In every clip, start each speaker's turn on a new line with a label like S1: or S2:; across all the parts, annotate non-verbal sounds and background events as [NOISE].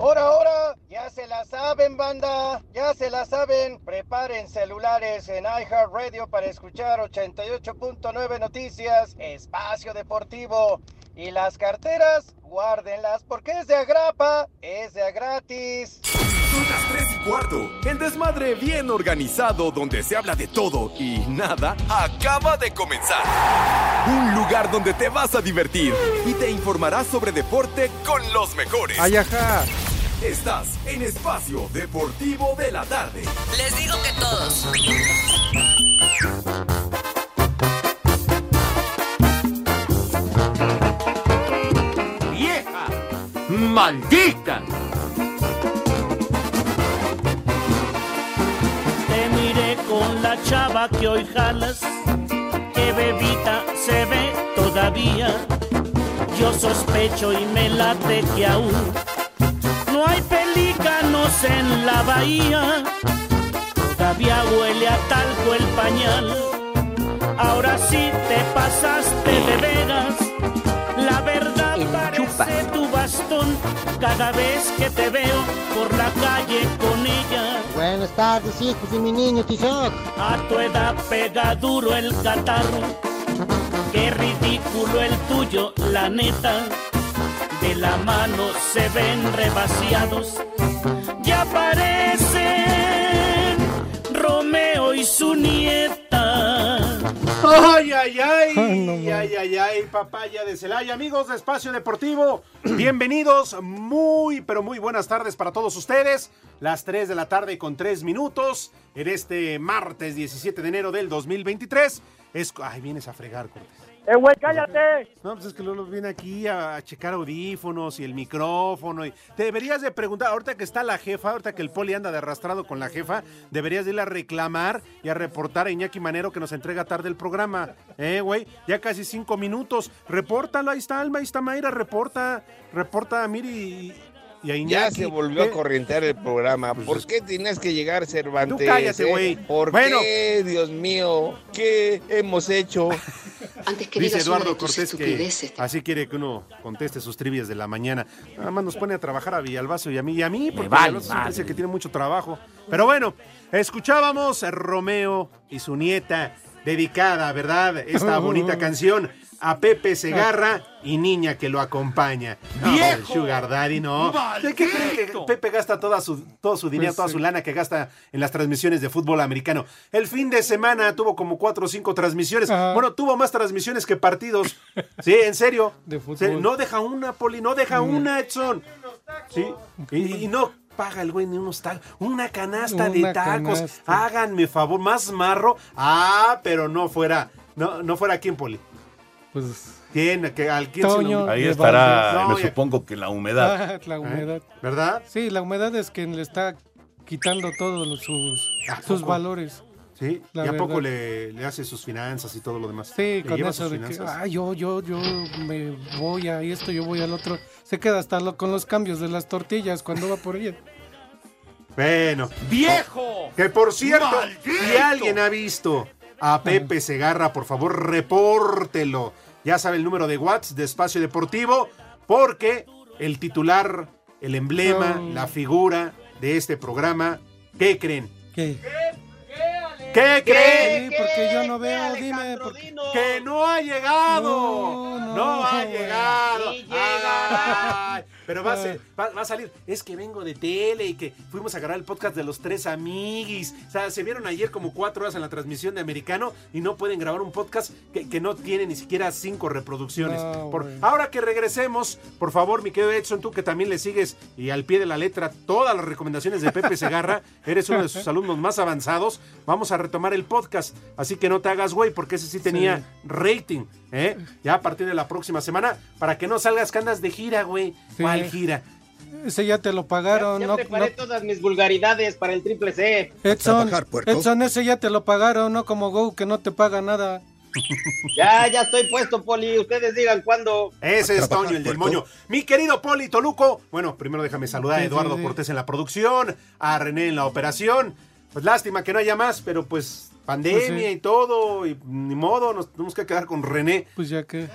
S1: Ahora, ahora, ya se la saben, banda, ya se la saben. Preparen celulares en iHeartRadio para escuchar 88.9 Noticias, Espacio Deportivo. Y las carteras, guárdenlas porque es de agrapa, es de gratis.
S2: Son las 3 y cuarto. El desmadre bien organizado donde se habla de todo y nada acaba de comenzar. Un lugar donde te vas a divertir y te informarás sobre deporte con los mejores.
S3: Ay, ajá.
S2: Estás en Espacio Deportivo de la Tarde.
S4: Les digo que todos.
S5: ¡Vieja! ¡Maldita!
S6: Con la chava que hoy jalas, que bebita se ve todavía. Yo sospecho y me late que aún no hay pelícanos en la bahía. Todavía huele a talco el pañal. Ahora sí te pasaste de veras. La verdad parece tu bastón cada vez que te veo por la calle con ella.
S7: Buenas tardes, hijos de mi niño Tizoc.
S6: A tu edad pega duro el catarro. Qué ridículo el tuyo, la neta. De la mano se ven rebaciados.
S8: Ay, ay, ay, ay, ay, ay, ay, papaya de Celaya, amigos de Espacio Deportivo, bienvenidos, muy, pero muy buenas tardes para todos ustedes, las 3 de la tarde con 3 minutos, en este martes 17 de enero del 2023, es, ay, vienes a fregar, Cortés.
S9: ¡Eh, güey, cállate!
S8: No, pues es que luego viene aquí a, a checar audífonos y el micrófono. Y te deberías de preguntar, ahorita que está la jefa, ahorita que el poli anda de arrastrado con la jefa, deberías de ir a reclamar y a reportar a Iñaki Manero que nos entrega tarde el programa. Eh, güey, ya casi cinco minutos. Repórtalo, ahí está Alma, ahí está Mayra, reporta, reporta a Miri y, y a Iñaki.
S10: Ya se volvió a corrientear el programa. ¿Por qué tienes que llegar, Cervantes?
S8: Tú cállate,
S10: eh?
S8: güey.
S10: ¿Por
S8: Bueno.
S10: qué, Dios mío? ¿Qué hemos hecho? [LAUGHS]
S4: Antes que
S8: Dice Eduardo Cortés que así quiere que uno conteste sus trivias de la mañana. Nada más nos pone a trabajar a Villalbazo y a mí, y a mí, porque Villalbazo
S5: madre.
S8: que tiene mucho trabajo. Pero bueno, escuchábamos a Romeo y su nieta, dedicada, ¿verdad? Esta [LAUGHS] bonita canción a Pepe Segarra y niña que lo acompaña. No, Sugar Daddy, no. ¿De qué creen que. Pepe gasta toda su, todo su dinero,
S3: Pues,
S8: toda
S3: sí.
S8: su lana que gasta en las transmisiones de fútbol americano? El fin de semana tuvo como cuatro o cinco transmisiones.
S3: Ajá.
S8: Bueno, tuvo más transmisiones que partidos. [LAUGHS] Sí, en serio.
S3: De fútbol.
S8: Sí, no deja una, Poli, no deja una, Edson. Sí. Y, y no paga el güey ni unos tacos. Una canasta de tacos.
S3: canasta.
S8: Háganme favor, más marro. Ah, pero no fuera. No, no fuera quién, Poli.
S3: Pues.
S8: ¿Quién? ¿Que, ¿Al
S3: Toño.
S11: Ahí estará,
S8: No,
S11: me
S8: ya-
S11: supongo que la humedad.
S3: Ah, la humedad.
S8: ¿Verdad?
S3: Sí, la humedad es quien le está quitando todos los- sus,
S8: ¿A
S3: sus valores.
S8: Sí.
S3: La
S8: ¿Y a poco le, le hace sus finanzas y todo lo demás?
S3: Sí,
S8: ¿Le
S3: con eso de que,
S8: finanzas?
S3: ah, yo, yo, yo me voy a esto, yo voy al otro. Se queda hasta lo- con los cambios de las tortillas cuando va por ella.
S8: Bueno.
S5: ¡Viejo!
S8: Que por cierto,
S5: ¡Maldito!
S8: si alguien ha visto a Pepe Segarra, por favor, repórtelo. Ya sabe el número de Watts de Espacio Deportivo, porque el titular, el emblema,
S3: Oh.
S8: la figura de este programa, ¿qué creen?
S3: ¿Qué?
S8: ¿Qué creen?
S3: Sí, porque yo no veo, dime. porque-
S8: Que no ha llegado.
S3: No,
S8: No,
S3: no,
S8: ha
S3: güey.
S8: llegado.
S9: Sí llega.
S8: Ay, pero va a, ser- va- va a salir. Es que vengo de tele y que fuimos a grabar el podcast de los tres amiguis. O sea, se vieron ayer como cuatro horas en la transmisión de Americano y no pueden grabar un podcast que, que no tiene ni siquiera cinco reproducciones.
S3: No,
S8: Por- ahora que regresemos, por favor, mi querido Edson, tú que también le sigues y al pie de la letra todas las recomendaciones de Pepe Segarra, [LAUGHS] eres uno de sus alumnos más avanzados, vamos a retomar el podcast. Así que no te hagas güey, porque ese sí tenía
S3: Sí.
S8: rating, ¿eh? Ya a partir de la próxima semana, para que no salgas que andas de gira, güey.
S3: Sí.
S8: ¿Cuál gira?
S3: Ese ya te lo
S9: Ya,
S3: pagaron,
S9: ya
S3: ¿no?
S9: preparé
S3: no-
S9: todas mis vulgaridades para el triple C.
S3: Edson,
S11: trabajar.
S3: Edson, ese ya te lo pagaron, no como Go que no te paga nada.
S9: Ya, ya estoy puesto, Poli. Ustedes digan cuándo.
S8: Ese es Toño, el del moño. Mi querido Poli Toluco. Bueno, primero déjame saludar a Eduardo. Cortés en la producción, a René en la operación. Pues lástima que no haya más, pero pues pandemia
S3: Pues sí.
S8: y todo, y ni modo, nos tenemos que quedar con René.
S3: Pues ya que.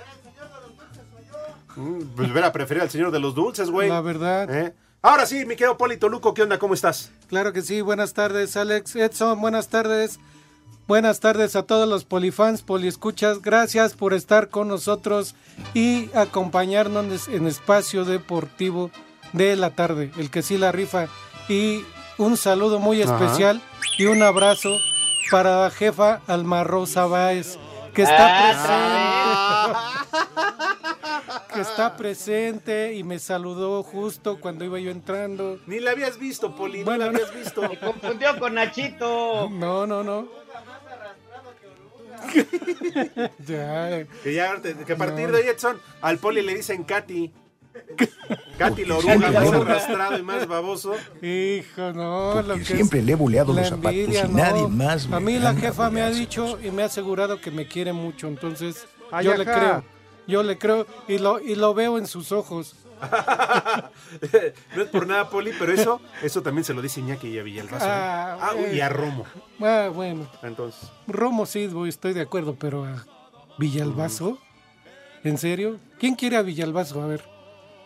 S8: Mm, Pues hubiera preferido al señor de los dulces, güey.
S3: La verdad.
S8: ¿Eh? Ahora sí, mi querido Poli Toluco, ¿qué onda? ¿Cómo estás?
S3: Claro que sí, buenas tardes, Alex Edson, buenas tardes. Buenas tardes a todos los polifans, poliescuchas. Gracias por estar con nosotros y acompañarnos en espacio deportivo de la tarde, el que sí la rifa. Y un saludo muy
S8: Ajá.
S3: especial y un abrazo para la jefa Alma Rosa Báez, que está presente. [LAUGHS] que está presente y me saludó justo cuando iba yo entrando.
S8: Ni la habías visto, Poli, ni
S3: Bueno,
S8: la habías visto. [LAUGHS]
S9: Me confundió con Nachito.
S3: No, no, no. [LAUGHS] ya,
S8: Que ya que a partir
S3: No.
S8: de hoy, Edson, al Poli le dicen Katy. Katy la oruga, más arrastrado y más baboso.
S3: hijo, no. Lo que
S11: siempre
S3: es
S11: le he boleado
S3: la
S11: los zapatos
S3: envidia,
S11: y nadie
S3: no.
S11: más me
S3: A mí la jefa me ha dicho y me ha asegurado que me quiere mucho, entonces
S8: Ay,
S3: yo le creo. Yo le creo y lo, y lo veo en sus ojos. [LAUGHS]
S8: no es por nada, Poli, pero eso, eso también se lo dice Iñaki y a Villalbazo. ¿eh?
S3: Ah,
S8: Ah,
S3: eh.
S8: y a Romo.
S3: Ah, bueno,
S8: Entonces,
S3: Romo sí, voy, estoy de acuerdo, pero a Villalbazo, ¿en serio? ¿Quién quiere a Villalbazo? A ver,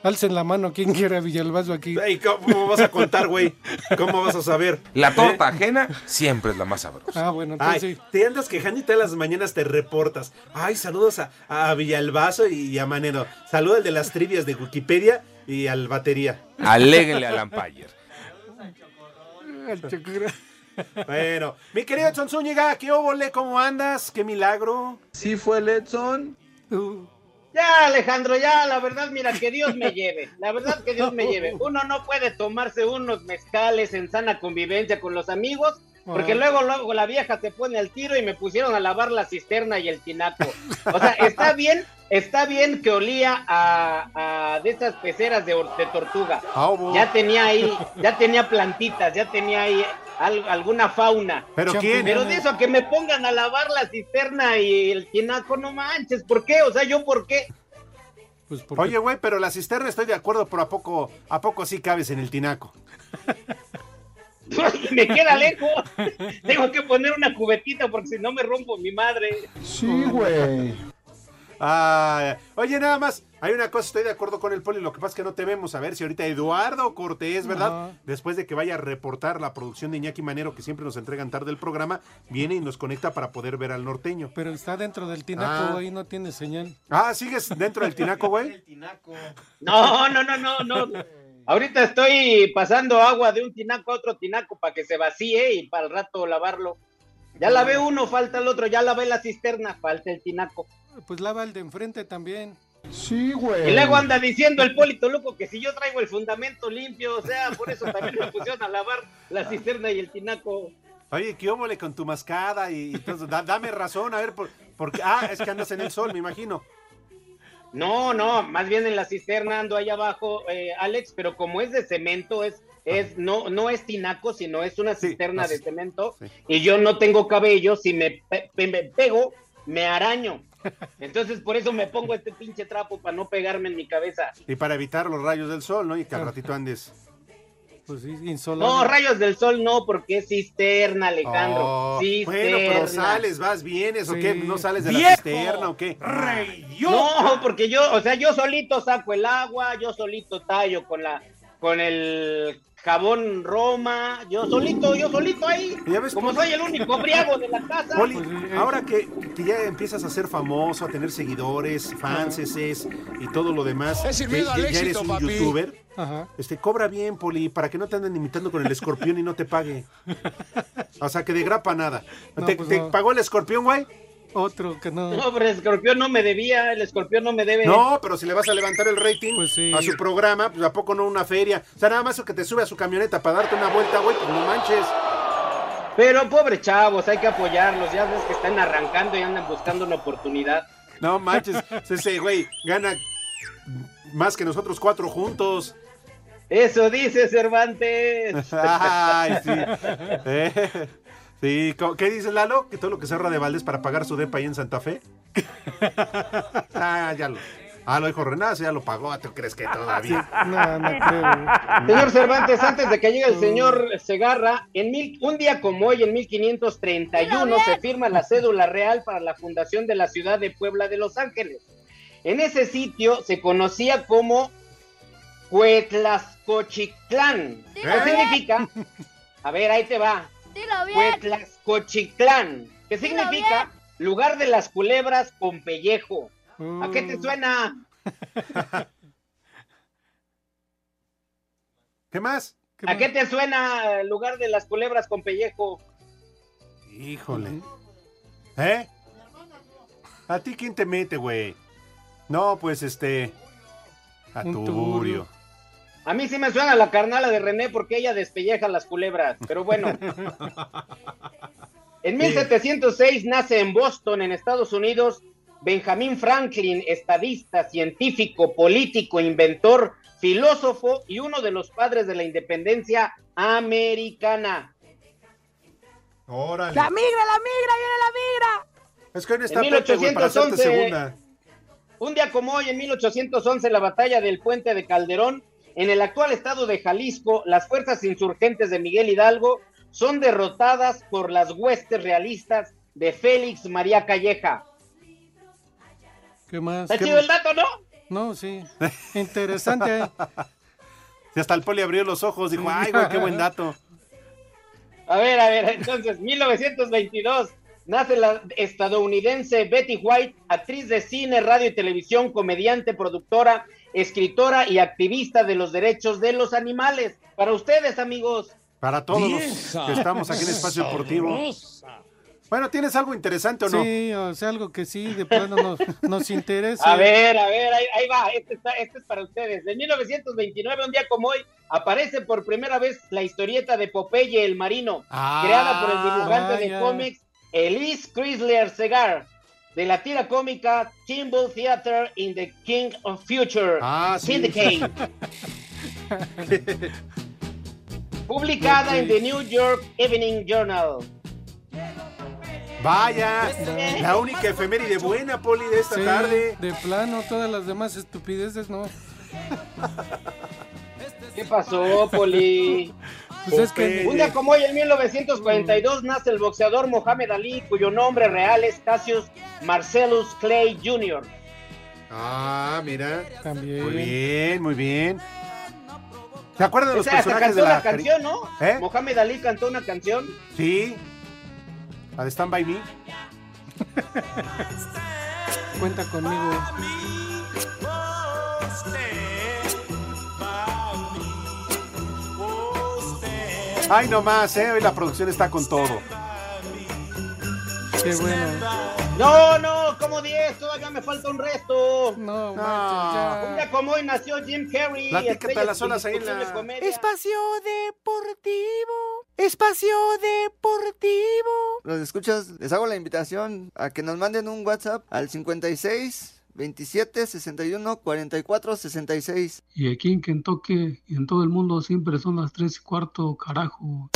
S3: alcen la mano, ¿quién quiere a Villalbazo aquí?
S8: Ey, ¿cómo vas a contar, güey? ¿Cómo vas a saber?
S5: La
S8: ¿Eh?
S5: torta ajena siempre es la más sabrosa.
S3: Ah, bueno, entonces
S8: Ay,
S3: sí.
S8: te andas quejando y todas las mañanas te reportas. Ay, saludos a, a Villalbazo y a Manero. Saluda al de las trivias de Wikipedia y al batería.
S5: Aléguenle a Lampayer.
S3: Al.
S8: Bueno, mi querido Edson Zúñiga, ¿qué óvole? ¿Cómo andas? ¡Qué milagro!
S10: Sí fue el Edson.
S3: Uh,
S9: Ya, Alejandro, ya, la verdad, mira, que Dios me lleve. La verdad, que Dios me lleve. Uno no puede tomarse unos mezcales en sana convivencia con los amigos, porque
S3: Ah.
S9: luego, luego la vieja se pone al tiro y me pusieron a lavar la cisterna y el tinaco. O sea, está [LAUGHS] bien, está bien que olía a, a de esas peceras de, or- de tortuga.
S8: Ah.
S9: Ya tenía ahí, ya tenía plantitas, ya tenía ahí al- alguna fauna.
S8: ¿Pero quién?
S9: Pero de eso que me pongan a lavar la cisterna y el tinaco, no manches, ¿por qué? O sea, ¿yo por qué?
S3: pues porque
S8: Oye, güey, pero la cisterna estoy de acuerdo, pero a poco, a poco sí cabes en el tinaco. [LAUGHS] [LAUGHS]
S9: me queda lejos. Tengo que poner una cubetita porque si no me rompo mi madre.
S11: Sí, güey.
S8: Ah, oye, nada más, hay una cosa, estoy de acuerdo con el poli, lo que pasa es que no te vemos. A ver si ahorita Eduardo Cortés, ¿verdad? Después de que vaya a reportar la producción de Iñaki Manero, que siempre nos entregan tarde el programa, viene y nos conecta para poder ver al norteño.
S3: pero está dentro del tinaco,
S8: Ah.
S3: ahí no tiene señal.
S8: Ah, ¿sigues dentro del tinaco, güey? [LAUGHS]
S9: No, no, no, no, no. Ahorita estoy pasando agua de un tinaco a otro tinaco para que se vacíe y para el rato lavarlo. Ya lavé uno, falta el otro, ya lavé la cisterna, falta el tinaco.
S3: Pues lava el de enfrente también.
S11: Sí, güey.
S9: Y luego anda diciendo el Polito Loco que si yo traigo el fundamento limpio, o sea, por eso también me pusieron a lavar la cisterna y el tinaco.
S8: Oye, ¿qué óvole con tu mascada? Y entonces, da- dame razón, a ver, por, porque, ah, es que andas en el sol, me imagino.
S9: No, no, más bien en la cisterna ando ahí abajo, eh, Alex, pero como es de cemento, es, es, no, no es tinaco, sino es una cisterna de cemento,
S8: sí.
S9: y yo no tengo cabello, si me, pe- me pego, me araño. [LAUGHS] Entonces por eso me pongo este pinche trapo para no pegarme en mi cabeza.
S8: Y para evitar los rayos del sol, ¿no? Y que al ratito andes.
S3: Pues sí, insolable.
S9: No, rayos del sol no, porque es cisterna, Alejandro.
S8: Oh,
S9: cisterna.
S8: bueno, pero sales, vas, vienes, ¿o
S3: Sí.
S8: qué? ¿No sales de la cisterna o qué?
S9: No, porque yo, o sea, yo solito saco el agua, yo solito tallo con la, con el jabón Roma, yo solito, yo solito ahí.
S8: Ya ves,
S9: Como
S8: Poli.
S9: soy el único briago de la casa.
S8: Poli,
S3: Pues sí, eh.
S8: ahora que, que ya empiezas a ser famoso, a tener seguidores, fanses y todo lo demás,
S11: Es
S8: que ya, ya eres un
S11: papi.
S8: youtuber,
S3: Ajá.
S8: este, cobra bien, Poli, para que no te anden imitando con el escorpión y no te pague. O sea, que de grapa nada.
S3: No,
S8: ¿Te,
S3: pues
S8: te
S3: no.
S8: pagó el escorpión, güey?
S3: Otro que no.
S9: No, pero el escorpión no me debía, el escorpión no me debe.
S8: No, pero si le vas a levantar el rating
S3: Pues sí.
S8: a su programa, pues a poco no una feria. O sea, nada más que te sube a su camioneta para darte una vuelta, güey, pues no manches.
S9: Pero pobre chavos, hay que apoyarlos. Ya ves que están arrancando y andan buscando una oportunidad.
S8: No manches, [LAUGHS] ese güey gana más que nosotros cuatro juntos.
S9: Eso dice Cervantes. [LAUGHS]
S8: Ay, sí. Eh, [LAUGHS] sí, ¿qué dice Lalo? Que todo lo que se ahorra de Valdés para pagar su depa ahí en Santa Fe. [LAUGHS] Ah, ya lo. Ah, lo dijo Renato, ya lo pagó. ¿Tú crees que todavía?
S3: No, no creo.
S9: Señor Cervantes, antes de que llegue el señor Segarra, en mil, un día como hoy, en 1531, se firma la cédula real para la fundación de la ciudad de Puebla de Los Ángeles. En ese sitio se conocía como Cuetlascochitlán. ¿Qué significa? A ver, ahí te va.
S12: Dilo bien.
S9: Cuetlascochitlán. ¿Qué significa? Lugar de las culebras con pellejo. ¿A qué te suena? [LAUGHS]
S8: ¿Qué más?
S9: ¿A qué te suena el lugar de las culebras con pellejo?
S8: Híjole. ¿Eh? ¿A ti quién te mete, güey? No, pues este. A
S9: Un
S8: Turio.
S9: A mí sí me suena la carnala de René porque ella despelleja las culebras, pero bueno. [LAUGHS] En 1706 nace en Boston, en Estados Unidos, Benjamin Franklin, estadista, científico, político, inventor, filósofo y uno de los padres de la independencia americana.
S8: Órale.
S12: La migra, la migra, viene la migra.
S8: Es que hoy está
S9: En
S8: Pepe, güey, para hacerte
S9: 1811,
S8: segunda.
S9: Un día como hoy, en 1811, la batalla del puente de Calderón, en el actual estado de Jalisco, las fuerzas insurgentes de Miguel Hidalgo son derrotadas por las huestes realistas de Félix María Calleja.
S3: ¿Qué más?
S9: Está chido el dato, ¿no?
S3: No, sí. Interesante. [LAUGHS]
S8: Si hasta el poli abrió los ojos, dijo, ay, güey, qué buen dato.
S9: A ver, a ver, entonces, [LAUGHS] 1922, nace la estadounidense Betty White, actriz de cine, radio y televisión, comediante, productora, escritora y activista de los derechos de los animales. Para ustedes, amigos.
S8: Para todos los que estamos aquí en Espacio Deportivo. Bueno, ¿tienes algo interesante o no?
S3: Sí, o sea, algo que sí, de plano nos, nos interesa.
S9: A ver, a ver, ahí, ahí va, este, está, este es para ustedes. En 1929, un día como hoy, aparece por primera vez la historieta de Popeye el Marino,
S8: Ah,
S9: creada por el dibujante de cómics Elise Chrysler Segar, de la tira cómica Kimball Theater in the King of Future,
S8: Ah, sí.
S9: Syndicate. [LAUGHS] Publicada en The New York Evening Journal.
S8: Vaya, la única efeméride buena, Poli, de esta
S3: Sí,
S8: tarde.
S3: De plano, todas las demás estupideces no.
S9: ¿Qué pasó, Poli?
S3: Pues es que-
S9: Un día como hoy, en 1942, nace el boxeador Mohamed Ali, cuyo nombre real es Cassius Marcellus Clay Jr.
S8: Ah, mira.
S3: También.
S8: Muy bien, muy bien. ¿Se acuerdan de los
S9: O sea, hasta
S8: personajes
S9: cantó
S8: de la
S9: una canción, ¿no?
S8: ¿Eh?
S9: Mohamed Ali cantó una canción.
S8: Sí. La de Stand By Me.
S3: Cuenta conmigo.
S8: Ay, no más, ¿eh? Hoy la producción está con todo.
S3: Qué bueno.
S9: No, no, como 10, todavía me falta un resto.
S3: No,
S9: Un
S3: manches,
S9: día como hoy nació Jim Carrey.
S8: Platícate las olas ahí en la-
S9: comedia.
S13: Espacio Deportivo. Espacio Deportivo.
S14: Los escuchas, les hago la invitación a que nos manden un WhatsApp al 56 27 61 44 66.
S15: Y aquí en Kentucky y en todo el mundo siempre son las tres y cuarto, carajo.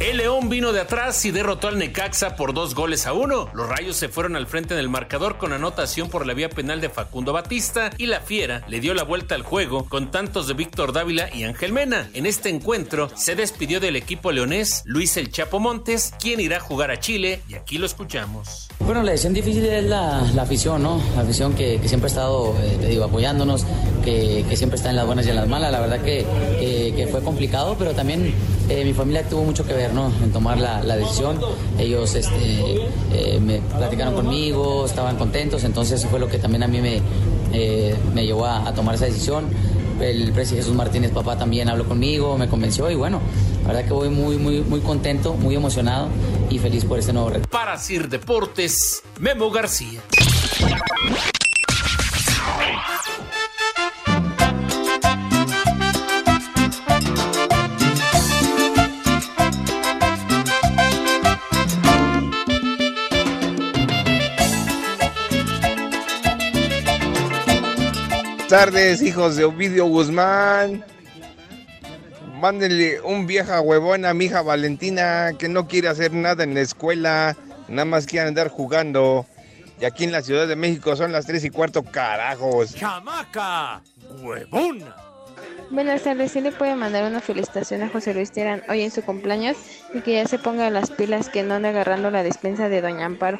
S16: El León vino de atrás y derrotó al Necaxa por dos goles a uno. Los Rayos se fueron al frente en el marcador con anotación por la vía penal de Facundo Batista y la Fiera le dio la vuelta al juego con tantos de Víctor Dávila y Ángel Mena. En este encuentro se despidió del equipo leonés Luis El Chapo Montes, quien irá a jugar a Chile y aquí lo escuchamos.
S17: Bueno, la decisión difícil es la, afición, ¿no? La afición que, siempre ha estado, eh, digo, apoyándonos, que, siempre está en las buenas y en las malas. La verdad que, fue complicado, pero también eh, mi familia tuvo mucho que ver, ¿no? En tomar la, la decisión. Ellos este, eh, me platicaron conmigo, estaban contentos, entonces eso fue lo que también a mí me, eh, me llevó a, a tomar esa decisión. El presidente Jesús Martínez, papá, también habló conmigo, me convenció y bueno, la verdad que voy muy, muy, muy contento, muy emocionado y feliz por este nuevo reto.
S16: Para Sir Deportes, Memo García.
S10: Tardes, hijos de Ovidio Guzmán. Mándenle un vieja huevona a mi hija Valentina que no quiere hacer nada en la escuela, nada más quiere andar jugando. Y aquí en la Ciudad de México son las tres y cuarto carajos.
S18: ¡Chamaca! ¡Huevona!
S19: Buenas tardes, sí le puede mandar una felicitación a José Luis Terán hoy en su cumpleaños y que ya se ponga las pilas que no ande agarrando la despensa de Doña Amparo.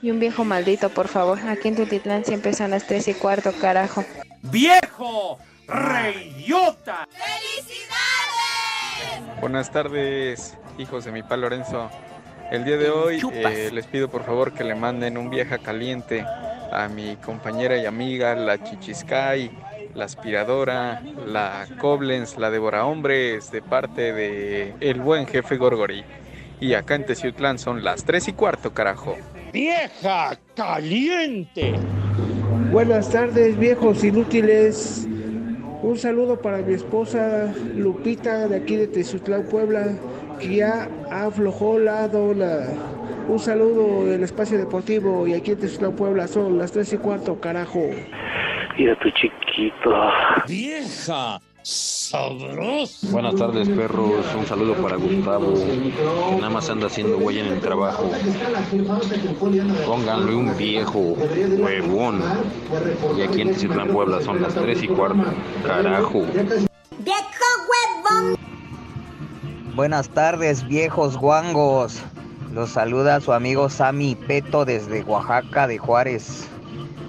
S19: Y un viejo maldito, por favor. Aquí en Tutitlán siempre son las tres y cuarto, carajo.
S18: ¡Viejo! ¡Reidiota!
S20: Buenas tardes, hijos de mi pa Lorenzo. El día de hoy eh, les pido por favor que le manden un vieja caliente a mi compañera y amiga, la Chichiscay, la aspiradora, la Koblenz, la Devora Hombres, de parte de el buen jefe Gorgori. Y acá en Teciutlán son las 3 y cuarto, carajo.
S18: ¡Vieja caliente!
S21: Buenas tardes, viejos inútiles. Un saludo para mi esposa Lupita de aquí de Tezutlán, Puebla, que ya aflojó la dona. Un saludo del espacio deportivo y aquí en Tezutlán, Puebla son las 3 y cuarto, carajo.
S15: Mira tu chiquito.
S18: ¡Vieja
S22: Buenas tardes, perros. Un saludo para Gustavo, que nada más anda haciendo güey en el trabajo. Pónganle un viejo huevón. Y aquí en Tizitlán, Puebla, son las 3 y cuarto. Carajo.
S23: ¡Viejo huevón!
S10: Buenas tardes, viejos guangos. Los saluda su amigo Sammy Peto desde Oaxaca de Juárez.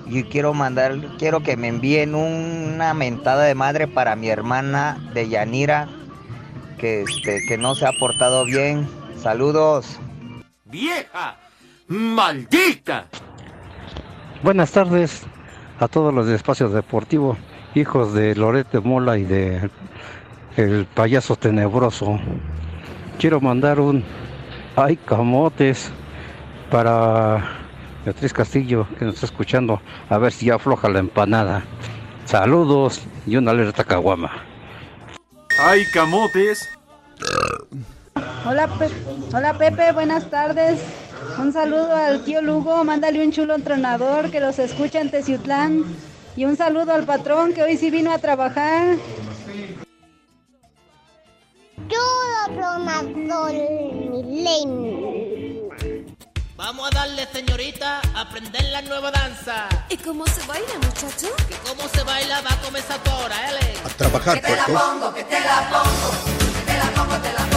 S10: Y quiero mandar, quiero que me envíen una mentada de madre para mi hermana de Yanira, que este, que no se ha portado bien. Saludos.
S18: ¡Vieja! ¡Maldita!
S1: Buenas tardes a todos los de Espacio Deportivo, hijos de Lorete Mola y de el payaso tenebroso. Quiero mandar un ay camotes para Beatriz Castillo que nos está escuchando, a ver si ya afloja la empanada. Saludos y una alerta caguama.
S8: ¡Ay, camotes!
S24: Hola, Pe- Hola Pepe, buenas tardes. Un saludo al tío Lugo, mándale un chulo entrenador que los escucha en Teciutlán. Y un saludo al patrón que hoy sí vino a trabajar.
S23: Chulo.
S9: Vamos a darle, señorita, a aprender la nueva danza.
S19: ¿Y cómo se baila, muchacho?
S9: Que cómo se baila va a comenzar ahora, ¿eh?
S25: A trabajar,
S19: Que te la
S25: puercos.
S19: pongo, que te la pongo, que te la pongo, te la pongo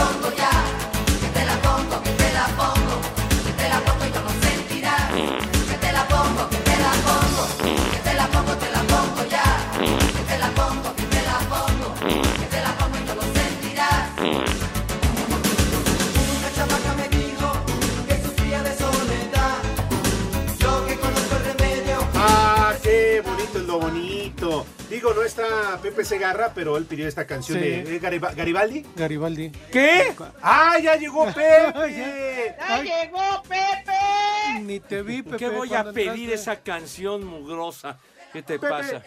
S19: lo
S8: bonito! Digo, no está Pepe Segarra, pero él pidió esta canción
S3: Sí.
S8: de ¿eh, Gariba- Garibaldi.
S3: Garibaldi.
S8: ¿Qué? ¡Ah, ya llegó [LAUGHS] Pepe!
S9: ¡Ya llegó Pepe!
S3: Ni te vi, Pepe.
S18: ¿Qué voy a pedir
S3: entraste.
S18: esa canción mugrosa? ¿Qué te
S8: Pepe,
S18: pasa?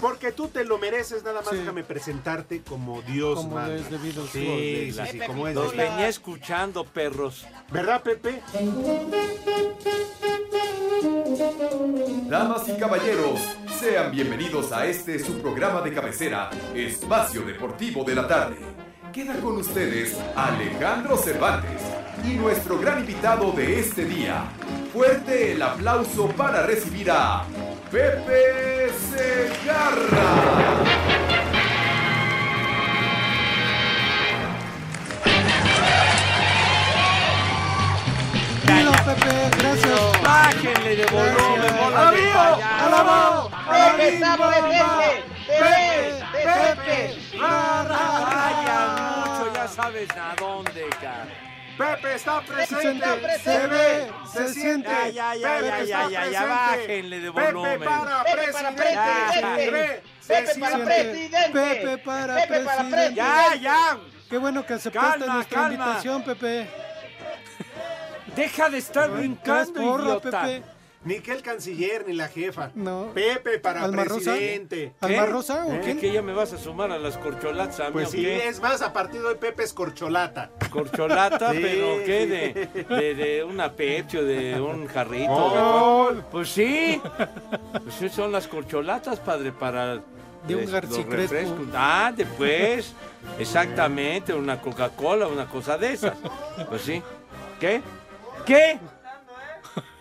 S8: Porque tú te lo mereces, nada más
S3: Sí.
S8: déjame presentarte como Dios
S3: Como
S8: manda.
S3: es debido
S8: Sí, sí, como es
S18: Los venía escuchando, perros.
S8: ¿Verdad, Pepe?
S2: Damas y caballeros, sean bienvenidos a este su programa de cabecera, Espacio Deportivo de la Tarde. Queda con ustedes Alejandro Cervantes y nuestro gran invitado de este día. Fuerte el aplauso para recibir a Pepe Segarra.
S3: Pepe, gracias.
S18: Bájenle de volumen, bola de.
S3: ¡Alabó!
S9: ¡Pepe está presente! ¡Pepe! ¡Pepe!
S18: Vaya mucho, ya sabes a dónde, cara.
S8: Pepe está presente. Se ve, se siente.
S18: Ya, ya, ya, ya, ya, ya, bájenle de
S8: Pepe
S18: volumen.
S8: para
S9: Pepe para
S8: presidente.
S9: Pepe para presidente.
S3: Pepe para presidente.
S9: presidente.
S18: Ya, ya.
S3: Qué bueno que aceptaste
S18: Calma,
S3: nuestra
S18: calma.
S3: invitación, Pepe.
S18: Deja de estar
S3: Ay,
S18: brincando,
S3: porra,
S18: idiota.
S3: Pepe.
S8: Ni que el canciller ni la jefa.
S3: No.
S8: Pepe para
S3: ¿Alma Rosa?
S8: presidente.
S3: ¿Alma Rosa o
S8: ¿Eh?
S3: quién?
S18: ¿Que ya me vas a sumar a las corcholatas a mí
S8: Pues sí,
S18: qué?
S8: es más, a partir de hoy Pepe es corcholata.
S18: Corcholata, [LAUGHS]
S8: Sí,
S18: pero ¿qué? De, de, de una Pepsi o de un jarrito.
S8: Gol.
S18: Pues sí. Pues sí, son las corcholatas, padre, para...
S3: De un
S18: les-
S3: García
S18: los
S3: Crespo.
S18: refrescos. Ah, después. Exactamente, una Coca-Cola, una cosa de esas. Pues sí. ¿Qué? ¿Qué?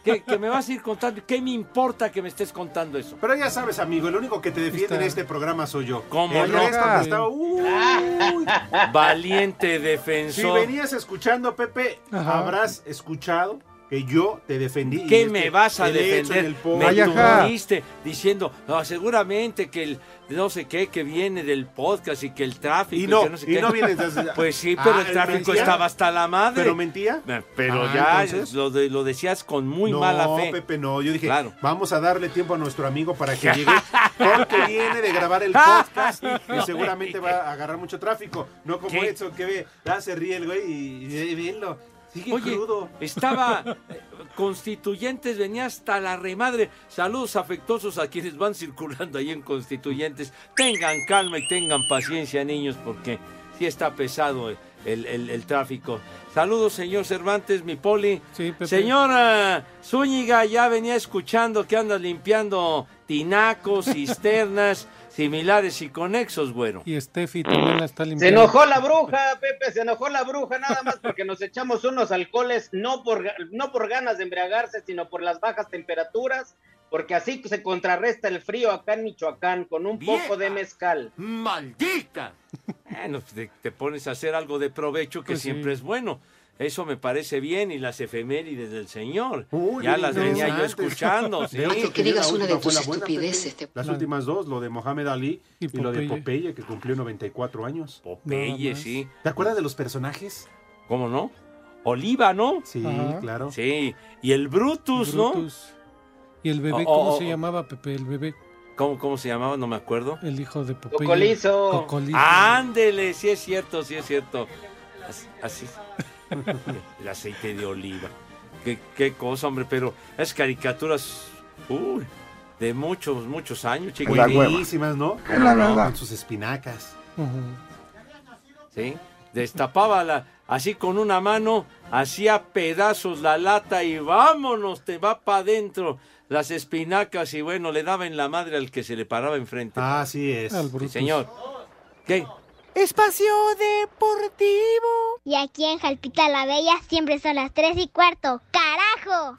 S18: ¿Qué? ¿Que me vas a ir contando? ¿Qué me importa que me estés contando eso?
S8: Pero ya sabes, amigo, el único que te defiende en este programa soy yo.
S18: ¿Cómo
S8: el
S18: no?
S8: resto uy.
S18: Valiente
S8: Si
S18: defensor.
S8: venías escuchando, Pepe,
S3: Ajá.
S8: habrás escuchado que yo te defendí. y
S18: ¿Qué
S8: es
S18: me vas a
S8: el
S18: defender?
S8: el
S18: Me diciendo, no, seguramente que el no sé qué que viene del podcast y que el tráfico
S8: Y no,
S18: que no sé
S8: y
S18: qué.
S8: no viene desde- [LAUGHS]
S18: Pues sí,
S8: Ah,
S18: pero el
S8: ¿él
S18: tráfico
S8: mentía?
S18: estaba hasta la madre.
S8: ¿Pero mentía?
S18: Pero
S8: Ah,
S18: ya
S8: entonces.
S18: lo, de- lo decías con muy
S8: no,
S18: mala fe.
S8: Pepe, no. Yo dije,
S18: Claro.
S8: vamos a darle tiempo a nuestro amigo para que llegue, [LAUGHS] porque viene de grabar el podcast y [LAUGHS] seguramente va a agarrar mucho tráfico. No como
S18: ¿Qué?
S8: Edson, que ve, ah, se ríe el güey y, y, y venlo. Sigue
S18: Oye,
S8: crudo.
S18: estaba [LAUGHS] eh, Constituyentes, venía hasta la remadre. Saludos afectuosos a quienes van circulando ahí en Constituyentes. Tengan calma y tengan paciencia, niños, porque sí está pesado el, el- el- el tráfico. Saludos, señor Cervantes, mi poli. Señora Zúñiga, ya venía escuchando que andas limpiando tinacos, [LAUGHS] cisternas, similares y conexos, güero.
S3: Y Steffi también la está
S26: Se
S3: limpiando.
S26: enojó la bruja, Pepe, se enojó la bruja nada más porque nos echamos unos alcoholes, no por, no por ganas de embriagarse, sino por las bajas temperaturas, porque así se contrarresta el frío acá en Michoacán con un poco de mezcal.
S18: ¡Maldita! Bueno, te, te pones a hacer algo de provecho que
S26: Pues sí.
S18: siempre es bueno. Eso me parece bien y las efemérides del señor.
S8: Uy,
S18: ya las venía yo escuchando. [LAUGHS] ¿sí?
S8: De hecho, que última fue la buena,
S27: estupideces, te-
S8: Las
S27: No.
S8: últimas dos, lo de Mohamed Ali y,
S3: Y
S8: lo de
S3: Popeye.
S8: Que cumplió 94 años.
S18: Popeye, sí.
S8: ¿Te acuerdas de los personajes?
S18: ¿Cómo no? Oliva, ¿no?
S8: Sí,
S3: Ajá.
S8: claro.
S18: Sí. Y el Brutus, ¿no?
S3: Brutus. ¿Y el bebé
S18: Oh, oh,
S3: cómo
S18: oh,
S3: se
S18: oh.
S3: llamaba, Pepe? El bebé,
S18: ¿Cómo, ¿Cómo se llamaba? No me acuerdo.
S3: el hijo de Popeye.
S26: Cocolizo.
S3: Cocolizo.
S18: Ándele, sí es cierto, sí es cierto. Así. [LAUGHS] El aceite de oliva. Qué, qué cosa, hombre, pero es caricaturas uy, de muchos, muchos años, chicos.
S8: Buenísimas, ¿no?
S18: La verdad.
S8: Con sus espinacas.
S18: ¿sí? Destapaba la, así con una mano, hacía pedazos la lata y vámonos, te va para adentro las espinacas y bueno, le daba en la madre al que se le paraba enfrente.
S8: Ah, así es.
S18: Sí, señor. ¿Qué?
S23: Espacio Deportivo. Y aquí en Jalpita la Bella siempre son las 3 y cuarto. ¡Carajo!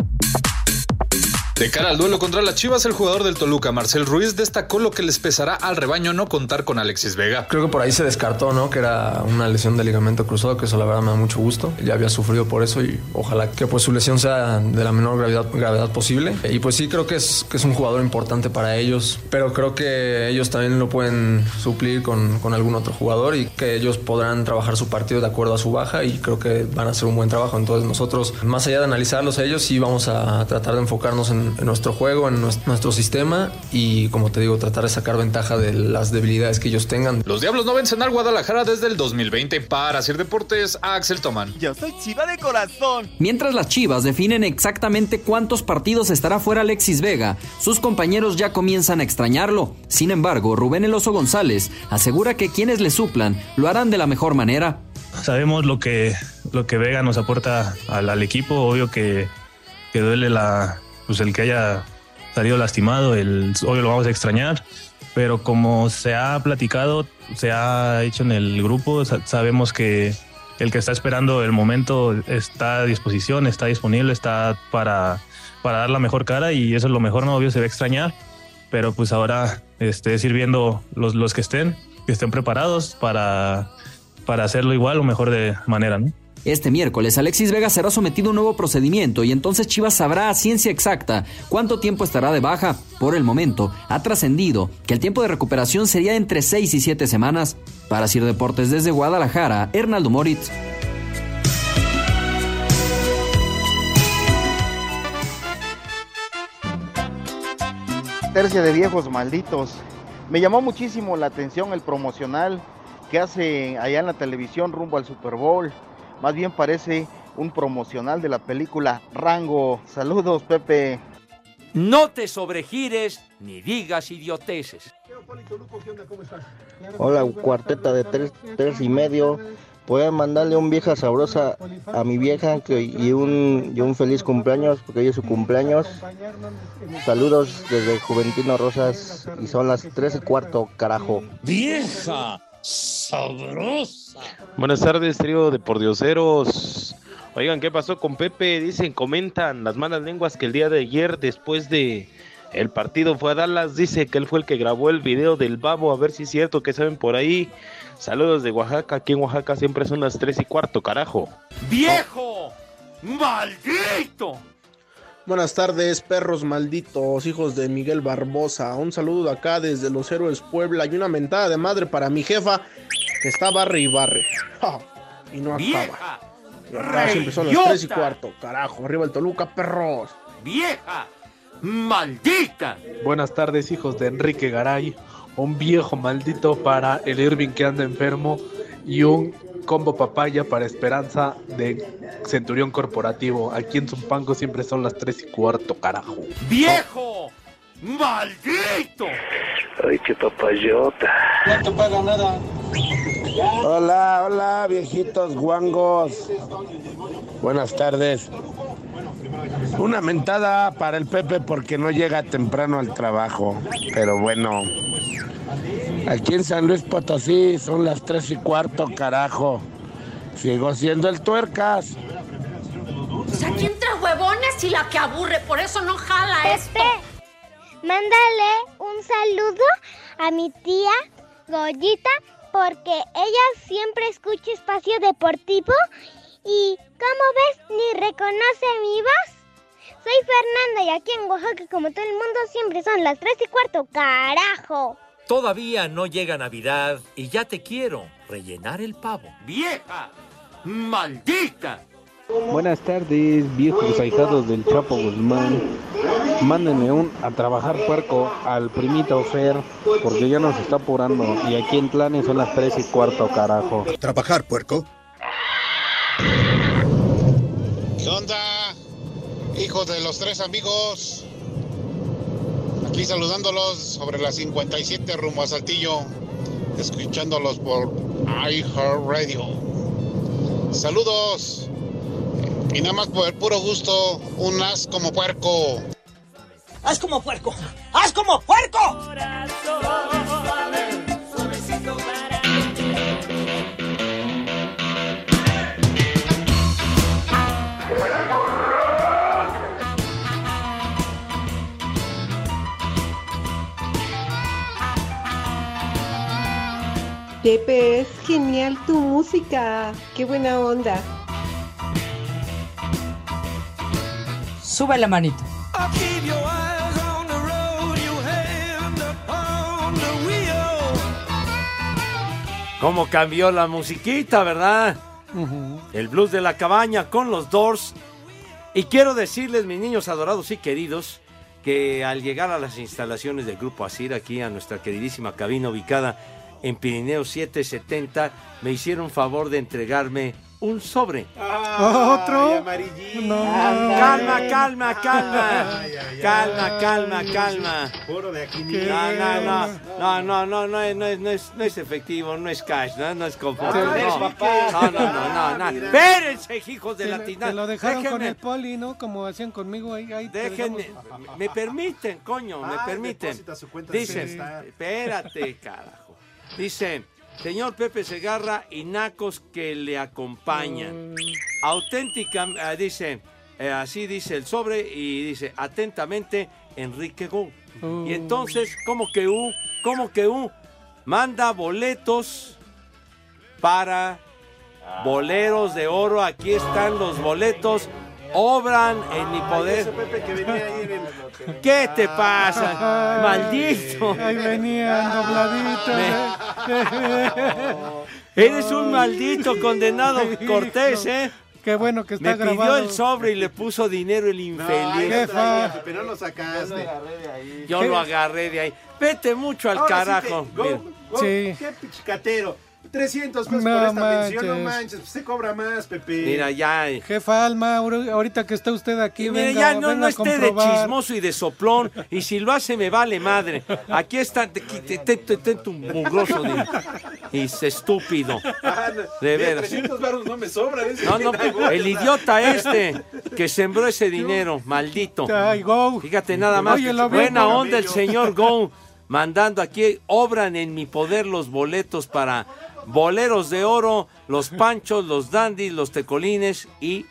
S22: De cara al duelo contra las Chivas, el jugador del Toluca, Marcel Ruiz, destacó lo que les pesará al rebaño no contar con Alexis Vega.
S28: Creo que por ahí se descartó, ¿no? Que era una lesión de ligamento cruzado, que eso la verdad me da mucho gusto. Ya había sufrido por eso y ojalá que pues su lesión sea de la menor gravedad, posible. Y pues sí creo que es, un jugador importante para ellos, pero creo que ellos también lo pueden suplir con, con algún otro jugador y que ellos podrán trabajar su partido de acuerdo a su baja y creo que van a hacer un buen trabajo. Entonces nosotros, más allá de analizarlos ellos, sí vamos a tratar de enfocarnos en, en nuestro juego, en nues- nuestro sistema y como te digo, tratar de sacar ventaja de las debilidades que ellos tengan.
S22: Los Diablos no vencen al Guadalajara desde el 2020. Para Sir Deportes, Axel Toman.
S29: Yo soy chiva de corazón.
S30: Mientras las Chivas definen exactamente cuántos partidos estará fuera Alexis Vega, sus compañeros ya comienzan a extrañarlo. Sin embargo, Rubén El Oso González asegura que quienes le suplan lo harán de la mejor manera.
S31: Sabemos lo que, lo que Vega nos aporta al, al equipo. Obvio que, que duele la, pues el que haya salido lastimado, el, obvio lo vamos a extrañar. Pero como se ha platicado, se ha hecho en el grupo, sa- sabemos que el que está esperando el momento está a disposición, está disponible, está para, para dar la mejor cara y eso es lo mejor, no obvio se va a extrañar. Pero pues ahora este, es ir viendo los, los que estén, que estén preparados para, para hacerlo igual o mejor de manera, ¿no?
S30: Este miércoles Alexis Vega será sometido a un nuevo procedimiento y entonces Chivas sabrá a ciencia exacta cuánto tiempo estará de baja. Por el momento, ha trascendido que el tiempo de recuperación sería entre 6 y 7 semanas. Para Sir Deportes desde Guadalajara, Hernaldo Moritz.
S32: tercia de viejos malditos. Me llamó muchísimo la atención el promocional que hace allá en la televisión rumbo al Super Bowl. Más bien parece un promocional de la película Rango. Saludos, Pepe.
S18: No te sobregires ni digas idioteces.
S32: Hola, cuarteta de tres, tres y medio. Pueden mandarle un vieja sabrosa a mi vieja que, y, un, y un feliz cumpleaños, porque hoy es su cumpleaños. Saludos desde Juventino Rosas y son las tres y cuarto, carajo.
S33: Vieja sabrosa.
S34: Buenas tardes, trío de pordioseros. Oigan, ¿qué pasó con Pepe? Dicen, comentan las malas lenguas que el día de ayer, después de el partido fue a Dallas, dice que él fue el que grabó el video del babo, a ver si es cierto que saben por ahí. Saludos de Oaxaca, aquí en Oaxaca siempre son las tres y cuarto, carajo.
S18: ¡Viejo! ¡Maldito!
S27: Buenas tardes, perros malditos, hijos de Miguel Barbosa. Un saludo de acá desde Los Héroes Puebla y una mentada de madre para mi jefa que está barre y barre. Ja, y no acaba. Y acá siempre son las
S18: ¡Reyota!
S27: tres y cuarto. Carajo, arriba el Toluca, perros.
S18: ¡Vieja! ¡Maldita!
S34: Buenas tardes, hijos de Enrique Garay. Un viejo maldito para el Irving que anda enfermo y un combo papaya para Esperanza de Centurión Corporativo. Aquí en Zumpango siempre son las 3 y cuarto, carajo.
S18: ¡Viejo! ¡Maldito!
S35: Ay, qué papayota.
S18: ¿Cuánto paga nada?
S35: Hola, hola, viejitos guangos. Buenas tardes. Una mentada para el Pepe porque no llega temprano al trabajo. Pero bueno, aquí en San Luis Potosí son las tres y cuarto, carajo. Sigo siendo el tuercas.
S36: Pues aquí entre huevones y la que aburre, por eso no jala esto.
S23: Mándale un saludo a mi tía Goyita porque ella siempre escucha Espacio Deportivo y, como ves, ni reconoce mi voz. Soy Fernanda y aquí en Oaxaca, como todo el mundo, siempre son las 3 y cuarto. ¡Carajo!
S37: Todavía no llega Navidad y ya te quiero rellenar el pavo.
S18: ¡Vieja! ¡Maldita!
S38: Buenas tardes, viejos ahijados del Chapo Guzmán. Mándenme un a trabajar puerco al primito Fer, porque ya nos está apurando. Y aquí en Tlanes son las 3 y cuarto, carajo.
S39: ¿Trabajar, puerco?
S40: ¿Qué onda? Hijos de los tres amigos. Aquí saludándolos sobre las 57 rumbo a Saltillo. Escuchándolos por iHeartRadio. Saludos. Y nada más por el puro gusto, un as como puerco.
S36: ¡Haz como puerco! ¡Haz como puerco!
S41: Es genial tu música. Qué buena onda.
S42: Sube la manito.
S18: ¿Cómo cambió la musiquita, verdad? El blues de la cabaña con los Doors. Y quiero decirles, mis niños adorados y queridos, que al llegar a las instalaciones del Grupo Asir, aquí a nuestra queridísima cabina ubicada en Pirineo 770, me hicieron favor de entregarme un sobre.
S3: ¿Otro? No.
S18: Calma, calma, calma. Calma, calma, calma.
S8: Puro de aquí.
S18: No, no, no, no, no, no, no, es, no, es, no, es, no es efectivo, no es cash, no, no es.
S3: Te lo
S18: No, no, no, no, no, no. Espérense, hijos de la
S3: lo-
S18: tina.
S3: Te lo dejaron con
S18: Déjenme-
S3: el poli, ¿no? Como hacían conmigo ahí. ahí te
S18: Déjenme, me permiten, coño, me
S8: Ah,
S18: permiten. Dicen, espérate, carajo. Dicen, señor Pepe Segarra y nacos que le acompañan. Auténtica, ah, dice, eh, así dice el sobre y dice, atentamente, Enrique Go. Y entonces, ¿cómo que U? ¿Cómo que U? Manda boletos para boleros de oro. Aquí están los boletos. Obran en mi poder.
S8: Ese Pepe que venía ahí en el...
S18: ¿Qué te pasa?
S3: Ay,
S18: Maldito.
S3: Ahí venían dobladitos. [LAUGHS]
S18: Eres un maldito condenado [LAUGHS] Cortés, ¿eh?
S3: Qué bueno que está
S18: Me pidió
S3: grabado.
S18: el sobre y le puso dinero el infeliz.
S3: Jefa.
S8: Pepe, no lo sacaste.
S18: Yo lo agarré de ahí. Vete mucho al
S8: Ahora sí
S18: carajo.
S8: que, go,
S18: Mira.
S8: go,
S3: Sí.
S8: Qué pichicatero. 300 pesos
S3: No
S8: por esta mención, no
S3: manches.
S8: manches. Usted cobra más, Pepe.
S18: Mira, ya.
S3: Jefa Alma, ahor- ahorita que está usted aquí,
S18: mire,
S3: venga,
S18: ya no,
S3: venga
S18: no
S3: a
S18: esté de
S3: comprobar.
S18: chismoso y de soplón. Y si lo hace, me vale madre. Aquí está, te, te, te, te- te- tu mugroso de- y es estúpido.
S8: Ah, no.
S18: De
S8: Mira,
S18: veras.
S8: 300 baros no me sobran. ese
S18: No, no, el idiota este que sembró ese dinero, maldito.
S3: Ay, go.
S18: Fíjate nada más.
S3: Oye, lo
S18: Buena onda el señor Go. Mandando aquí, obran en mi poder los boletos para boleros de oro, los [LAUGHS] panchos, los dandis, los tecolines y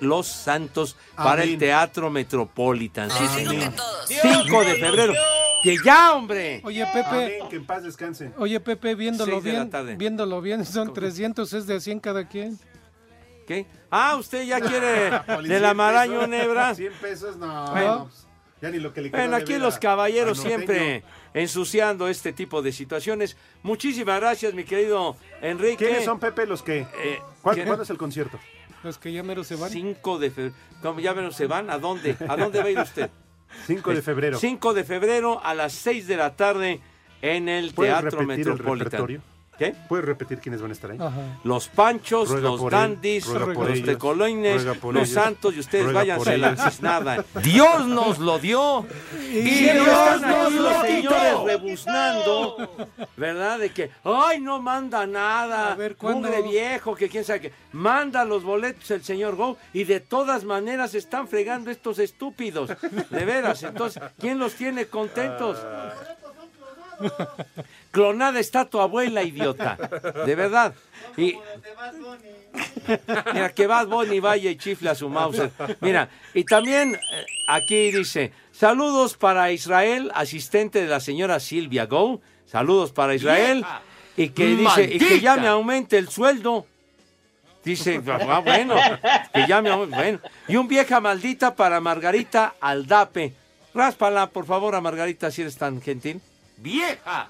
S18: los santos para el
S8: Amén.
S18: Teatro Metropolitan. Sí, señor. 5 de febrero. Que ya, hombre.
S3: Oye, Pepe,
S8: Amén, que en paz descansen.
S3: oye, Pepe, viéndolo
S18: Seis de la
S3: bien,
S18: tarde.
S3: viéndolo bien, son 300, es de 100 cada quien.
S18: ¿Qué? Ah, usted ya quiere [LAUGHS] de la
S8: 100
S18: maraña
S8: pesos.
S18: nebra.
S8: 100 pesos, no.
S18: Bueno.
S8: no, ya ni lo que le quedó
S18: Bueno, aquí los caballeros siempre ensuciando este tipo de situaciones. Muchísimas gracias, mi querido Enrique.
S8: ¿Quiénes son, Pepe, los que?
S18: Eh,
S8: ¿Cuál-
S18: ¿quién?
S8: ¿Cuándo es el concierto?
S3: Los que ya mero se van.
S18: 5 de febrero. ¿Cómo ya menos se van? ¿A dónde? ¿A dónde va a ir usted? [LAUGHS]
S8: 5 de febrero.
S18: 5 de febrero a las 6 de la tarde en el
S8: ¿Puedes
S18: Teatro
S8: el
S18: Metropolitano.
S8: repertorio?
S18: ¿Qué?
S8: ¿Puedes repetir quiénes van a estar ahí?
S18: Los Panchos,
S8: Ruega
S18: los Dandis, los
S8: por
S18: los
S8: ellos,
S18: Santos y ustedes
S8: ruega
S18: váyanse a la cisnada. [LAUGHS] Dios nos lo dio. Y,
S8: Dios
S18: están
S8: nos
S18: aquí
S8: lo
S18: los
S8: quitó.
S18: señores rebuznando, ¿verdad? De que, ay, no manda nada,
S3: ¿cuándo?
S18: mugre viejo, que quién sabe qué. Manda los boletos el señor Go y de todas maneras están fregando estos estúpidos. De veras, entonces, ¿quién los tiene contentos? [LAUGHS] Clonada está tu abuela, idiota. De verdad. Y mira, que Bad Bunny vaya y chifle a su Mauser. Mira, y también eh, aquí dice, saludos para Israel, asistente de la señora Silvia Go. Saludos para Israel. Y que dice, y que ya me aumente el sueldo. Dice, ah, bueno, que ya me aumente, bueno. Y un vieja maldita para Margarita Aldape. Ráspala, por favor, a Margarita, si eres tan gentil. ¡Vieja!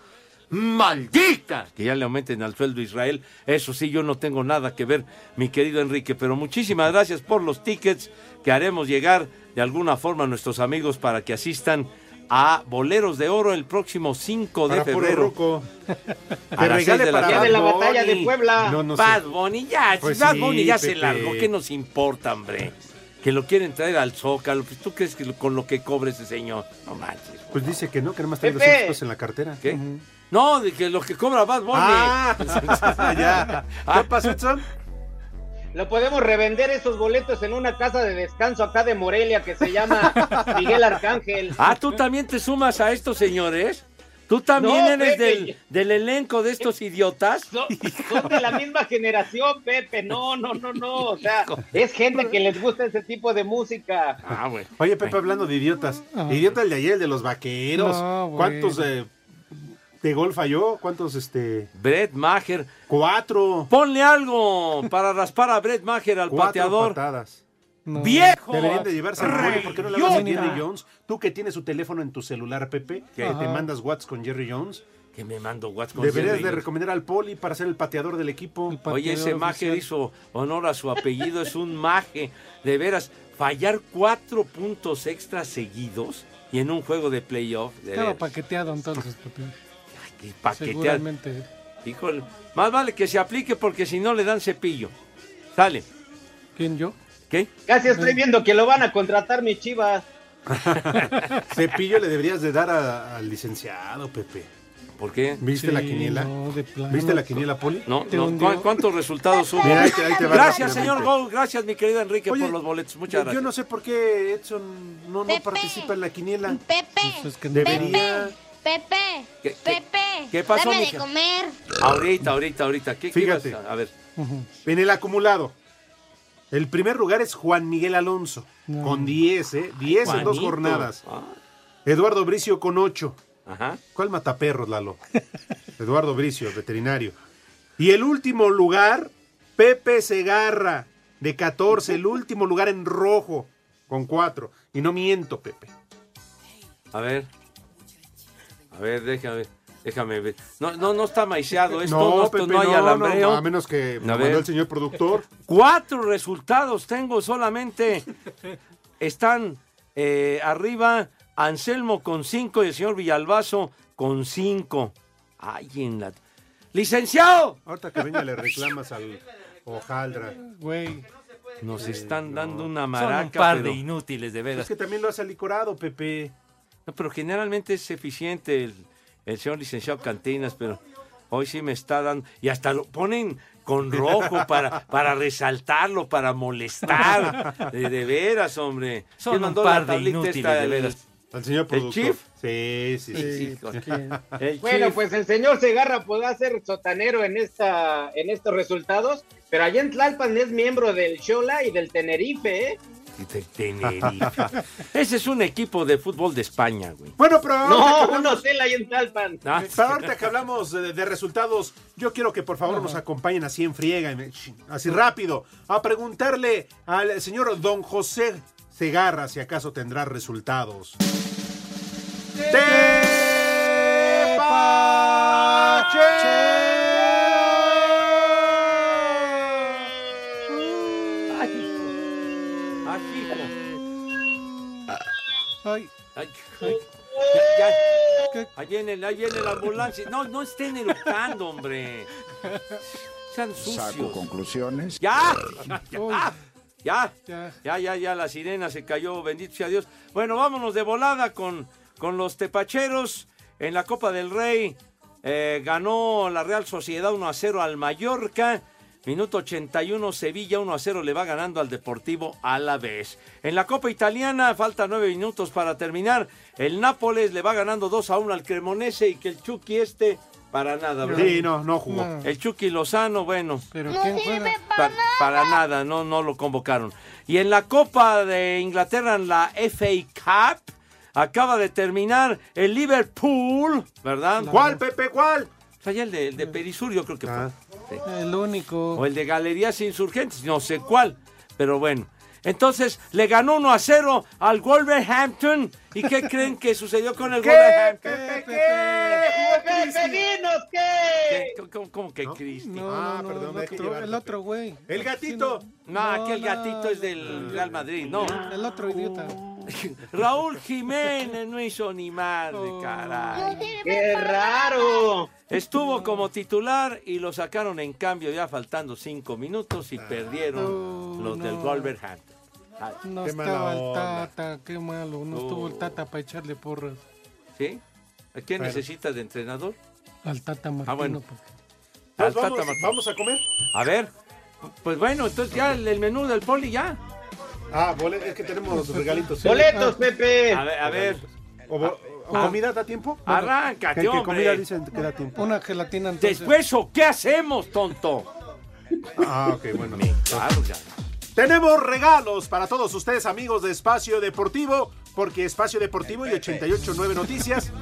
S18: ¡Maldita! Que ya le aumenten al sueldo a Israel. Eso sí, yo no tengo nada que ver, mi querido Enrique. Pero muchísimas gracias por los tickets que haremos llegar de alguna forma a nuestros amigos para que asistan a Boleros de Oro el próximo 5 de
S8: Para
S18: febrero. [LAUGHS] las
S8: regale
S18: de
S8: para
S18: tarde.
S8: Bad de la batalla de Puebla. No, no sé.
S18: Bad Bunny, ya,
S8: Pues
S18: Bad
S8: sí,
S18: Bunny ya se largó. ¿Qué nos importa, hombre? Que lo quieren traer al Zócalo. Pues, ¿Tú crees que con lo que cobre ese señor? No manches.
S8: Pues dice que no, que nada más trae
S18: Pepe.
S8: 200 pesos en la cartera.
S18: ¿Qué? No, de que lo que cobra Bad Bunny.
S8: Ah, [LAUGHS] ya. ¿Qué pasó, Edson?
S43: Lo podemos revender esos boletos en una casa de descanso acá de Morelia que se llama [LAUGHS] Miguel Arcángel.
S18: Ah, ¿tú también te sumas a estos señores? ¿Tú también
S43: No,
S18: eres del, del elenco de estos idiotas?
S43: Son, son de la misma generación, Pepe. No, no, no, no. O sea, es gente que les gusta ese tipo de música.
S18: Ah, güey.
S8: Oye, Pepe, hablando de idiotas.
S3: Ah.
S8: Idiota el de ayer, el de los vaqueros.
S3: No, güey.
S8: ¿Cuántos eh, de gol falló? ¿Cuántos, este?
S18: Brett Maher.
S8: Cuatro.
S18: Ponle algo para raspar a Brett Maher al
S8: Cuatro
S18: pateador.
S8: patadas.
S18: ¡Viejo!
S8: Deberían de llevarse al poli. ¿Por qué no le hablas a. Jerry Jones? Tú que tienes su teléfono en tu celular, Pepe, que
S18: Ajá.
S8: te mandas Whats con Jerry Jones.
S18: Que me mando Whats con
S8: Deberías
S18: Jerry
S8: de
S18: Jones.
S8: recomendar al poli para ser el pateador del equipo.
S18: Oye, ese Mager hizo honor a su apellido, es un maje. De veras, fallar cuatro puntos extras seguidos y en un juego de playoff.
S3: Estaba
S18: veras.
S3: paqueteado entonces, Pepe.
S18: Qué paquetear.
S3: Seguramente.
S18: Híjole, más vale que se aplique porque si no le dan cepillo. Sale.
S3: ¿Quién yo?
S18: ¿Qué?
S43: Casi estoy viendo que lo van a contratar mis chivas. [LAUGHS]
S8: Cepillo le deberías de dar a- al licenciado, Pepe.
S18: ¿Por qué?
S8: ¿Viste
S3: Sí,
S8: la quiniela?
S3: no, de plano.
S8: ¿Viste la quiniela, Poli?
S18: No,
S3: Te
S18: no,
S3: hundió.
S18: ¿cu- ¿Cuántos resultados hubo?
S8: Mira, ahí te- ahí te va
S18: gracias,
S8: rápidamente.
S18: señor Gol. Gracias, mi querido Enrique,
S8: Oye,
S18: por los boletos. Muchas
S8: Yo, yo
S18: gracias.
S8: no sé por qué Edson no, no participa en la quiniela.
S23: Pepe,
S8: Pues es que debería.
S23: Pepe,
S18: ¿Qué- qué-
S23: Pepe,
S18: qué pasó,
S23: dame de comer.
S18: Ahorita, ahorita, ahorita. ¿Qué,
S8: Fíjate.
S18: a- ver.
S8: En el acumulado. El primer lugar es Juan Miguel Alonso,
S3: No.
S8: con 10, ¿eh? 10 en dos jornadas.
S18: Ah,
S8: Eduardo Bricio con 8.
S18: Ajá.
S8: ¿Cuál mataperros, Lalo? [LAUGHS] Eduardo Bricio, veterinario. Y el último lugar, Pepe Segarra, de 14. El último lugar en rojo, con 4. Y no miento, Pepe.
S18: A ver. A ver, déjame, déjame ver. No, no, no está maiceado esto, no, esto no hay alambreo.
S8: a menos que me mandó el señor productor. [LAUGHS]
S18: Cuatro resultados tengo solamente. Están eh, arriba Anselmo con cinco y el señor Villalbazo con cinco. Ay, en la... ¡Licenciado!
S8: Ahorita que venga le reclamas al hojaldra.
S3: Güey.
S18: Nos están dando una
S37: Son
S18: maraca.
S37: un par
S18: pero-
S37: de inútiles, de
S8: Es
S37: veras.
S8: que también lo hace licorado, Pepe.
S18: No, pero generalmente es eficiente el, el señor licenciado Cantinas, pero hoy sí me está dando. Y hasta lo ponen con rojo para, para resaltarlo, para molestar. [LAUGHS] De, de veras, hombre.
S37: Son
S18: ¿Quién
S37: un
S18: mandó
S37: par
S18: la
S37: de inútiles,
S18: esta,
S37: de veras.
S8: Al señor
S18: ¿El
S8: productor.
S18: Chief?
S8: Sí, sí, sí. [LAUGHS]
S18: El
S43: Bueno,
S18: Chief.
S43: pues el señor Segarra podrá ser sotanero en esta, en estos resultados, pero allá en Tlalpan es miembro del Xola y del Tenerife, ¿eh?
S18: De Tenerife. [LAUGHS] Ese es un equipo de fútbol de España, güey.
S8: Bueno, pero
S43: No, un hotel ahí en Tlalpan.
S18: Ah,
S8: Pero ahorita que hablamos de, de resultados, yo quiero que por favor nos acompañen así en friega, así rápido, a preguntarle al señor don José Segarra si acaso tendrá resultados.
S18: Ay,
S3: Ay,
S18: ay, ya, ya. Ahí viene, ahí viene la ambulancia. No, no estén eructando, hombre. Sean sucios.
S44: Saco conclusiones.
S18: ¡Ya! ¡Ya! ¡Ya!
S3: ya.
S18: Ya, ya, ya, la sirena se cayó, bendito sea Dios. Bueno, vámonos de volada con, con los tepacheros en la Copa del Rey. eh, ganó la Real Sociedad 1 a 0 al Mallorca. Minuto 81, Sevilla 1 a 0 le va ganando al Deportivo a la vez. En la Copa Italiana, falta 9 minutos para terminar. El Nápoles le va ganando 2 a 1 al Cremonese y que el Chucky este, para nada, ¿verdad?
S8: Sí, no, no jugó.
S3: No.
S18: El Chucky Lozano, bueno.
S3: ¿Pero quién juega?
S18: Pa- para nada, no, no lo convocaron. Y en la Copa de Inglaterra, en la FA Cup, acaba de terminar el Liverpool, ¿verdad?
S8: ¿Cuál, Pepe? ¿Cuál?
S18: O sea, ya el de, el de Perisur, yo creo que fue. Sí.
S3: El único.
S18: O el de Galerías Insurgentes, no sé cuál, pero bueno. Entonces le ganó 1 a 0 al Wolverhampton. ¿Y qué creen que sucedió con el Wolverhampton?
S43: Pepe, qué.
S18: ¿Cómo, cómo- cómo que Cristi?
S3: No,
S8: Ah,
S3: no, no,
S8: perdón,
S3: el, otro, el güey.
S8: El gatito.
S18: No, aquel
S3: no,
S18: gatito es del Real Madrid, no.
S3: El otro idiota. [LAUGHS]
S18: Raúl Jiménez no hizo ni madre, caray.
S43: ¡Qué raro!
S18: Estuvo como titular y lo sacaron en cambio ya faltando cinco minutos y perdieron
S3: Oh,
S18: los del. Wolverhampton. Ay,
S3: No estaba el. Tata, qué malo. No estuvo el Tata para echarle porras.
S18: ¿Sí? ¿A quién
S8: Pero-
S18: necesita de entrenador?
S3: Al Tata Martino.
S18: Ah, bueno.
S3: porque-
S18: Al
S8: Pues
S18: Tata
S8: vamos,
S18: Martino.
S8: vamos a comer.
S18: A ver, pues bueno, entonces ya el, el menú del poli ya.
S8: Ah, es que tenemos regalitos.
S43: ¡Boletos, Pepe!
S18: A ver, a ver,
S8: ¿O, bo- o comida da tiempo?
S18: arráncate,
S8: Que, que comida
S18: hombre.
S8: dicen que da tiempo.
S3: Una gelatina entonces.
S18: Después, ¿o qué hacemos, tonto?
S8: Ah, ok, bueno.
S18: Claro, ya.
S8: Tenemos regalos para todos ustedes, amigos de Espacio Deportivo, porque Espacio Deportivo y 889 Noticias.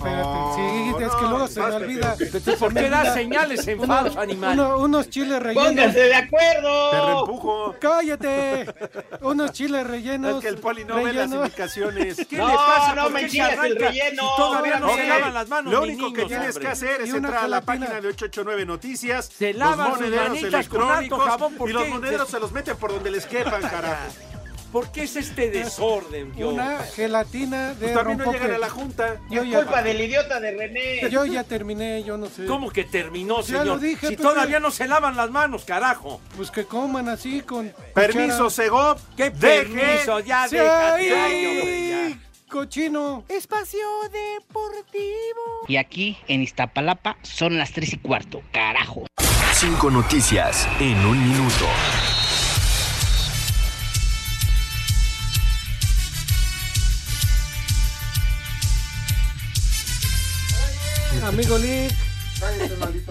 S3: Espérate, sí, es que luego se me olvida.
S8: Pepe.
S18: ¿Tú ¿Por
S3: Se me
S18: qué das señales en
S3: Uno-
S18: falso, animal?
S3: uno- unos chiles rellenos.
S43: ¡Pónganse de acuerdo!
S8: Te reempujo.
S3: ¡Cállate! Unos chiles rellenos.
S8: Es que el poli no ve las indicaciones.
S18: ¿Qué
S43: No,
S18: le pasa?
S43: no
S18: ¿Por
S43: me
S18: se
S43: enchilles el relleno.
S18: si todavía no se
S8: Ok,
S18: lavan las manos
S8: Lo
S18: ni
S8: único que
S18: niños,
S8: tienes
S18: hombre.
S8: que hacer es entrar a la página de 889 Noticias.
S18: Se
S8: los
S18: lavan sus
S8: monederos electrónicos
S18: jabón, ¿por
S8: y los monederos se los meten por donde les quepan, carajo.
S18: ¿Por qué es este desorden, Dios?
S3: Una gelatina de
S8: Pues también no llegan a la junta.
S3: Yo
S43: Es
S3: ya,
S43: culpa del idiota de René.
S3: yo ya terminé, yo no sé.
S18: ¿Cómo que terminó,
S3: Ya lo
S18: señor?
S3: dije,
S18: si todavía no se lavan las manos, carajo.
S3: Pues que coman así con.
S8: Permiso. Segov.
S18: ¿Qué
S8: Deje.
S18: permiso? Ya
S3: Sí,
S18: déjate, hombre, ya.
S3: Cochino.
S42: Espacio Deportivo.
S45: Y aquí en Iztapalapa son las tres y cuarto, carajo.
S39: Cinco noticias en un minuto.
S3: Amigo Lick.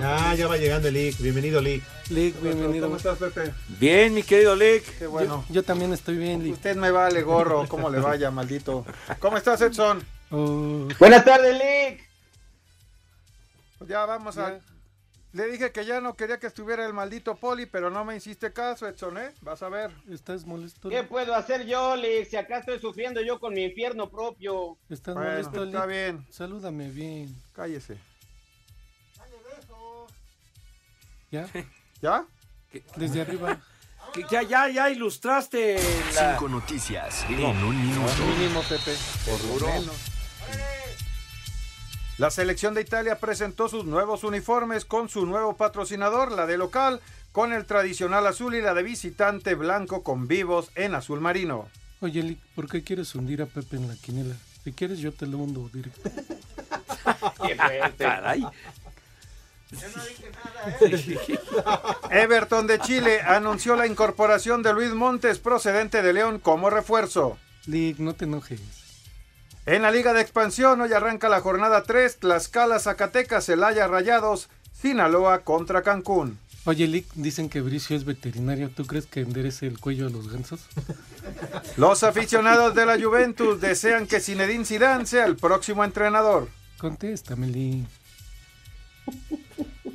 S8: Ah, ya va llegando el Lick. Bienvenido, Lick.
S3: Lick, bienvenido.
S44: ¿Cómo estás, Pepe?
S18: Bien, mi querido Lick.
S44: Qué bueno.
S3: Yo también estoy bien, Lick.
S44: Usted me vale gorro, cómo le vaya, maldito. ¿Cómo estás, Edson?
S43: Buenas tardes, Lick.
S44: Pues ya vamos a... Le dije que ya no quería que estuviera el maldito poli, pero no me hiciste caso, Edson, ¿eh? Vas a ver.
S3: ¿Estás molesto?
S43: ¿Qué puedo hacer yo, Lick? Si acá estoy sufriendo yo con mi infierno propio.
S3: ¿Estás
S44: Bueno,
S3: molesto,
S44: está
S3: Lick?
S44: bien.
S3: Salúdame bien.
S44: Cállese.
S3: ¿Ya? [LAUGHS]
S44: ¿Ya?
S3: Desde arriba. [LAUGHS]
S18: Que ya, ya, ya ilustraste la...
S39: Cinco noticias
S18: Digo,
S39: en un minuto.
S44: Mínimo, Pepe. Por lo menos. La selección de Italia presentó sus nuevos uniformes con su nuevo patrocinador, la de local, con el tradicional azul y la de visitante blanco con vivos en azul marino.
S3: Oye, Lick, ¿por qué quieres hundir a Pepe en la quinela? Si quieres, yo te lo hundo directo. [LAUGHS]
S43: Qué fuerte.
S18: Caray. [LAUGHS]
S44: Everton de Chile anunció la incorporación de Luis Montes procedente de León como refuerzo.
S3: Lick, no te enojes.
S44: En la Liga de Expansión hoy arranca la jornada 3, Tlaxcala, Zacatecas, Celaya, Rayados, Sinaloa contra Cancún.
S3: Oye, Lick, dicen que Bricio es veterinario. ¿Tú crees que enderece el cuello a los gansos? [LAUGHS]
S44: Los aficionados de la Juventus desean que Zinedine Zidane sea el próximo entrenador.
S3: Contéstame, Lick.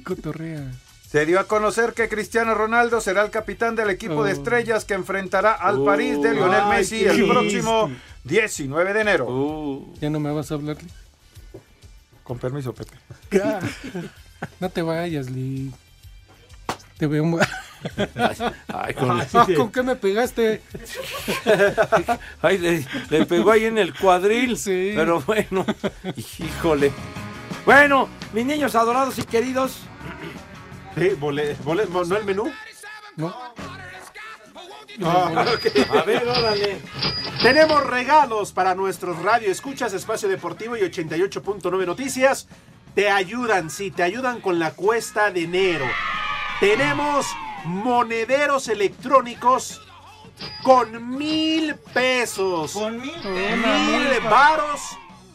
S3: Cotorrea.
S44: Se dio a conocer que Cristiano Ronaldo será el capitán del equipo de
S3: Oh.
S44: estrellas que enfrentará al
S3: Oh,
S44: París de Lionel
S3: ay,
S44: Messi el próximo
S3: triste.
S44: 19 de enero.
S18: Uh.
S3: ¿Ya no me vas a hablar, Lick?
S44: Con permiso, Pepe. [LAUGHS]
S3: No te vayas, Lick. Te veo mu- [LAUGHS]
S18: Ay, con- [LAUGHS]
S3: Ah, ¿Con qué me pegaste?
S18: Ay, le, le pegó ahí en el cuadril. Pero bueno, híjole. Bueno, mis niños adorados y queridos.
S8: Bole- ¿No el menú?
S3: No.
S8: Ah.
S18: A ver, órale.
S8: Tenemos regalos para nuestros radio escuchas, Espacio Deportivo y 88.9 Noticias. Te ayudan, sí, te ayudan con la cuesta de enero. Tenemos monederos electrónicos con mil pesos. Con mil Mil varos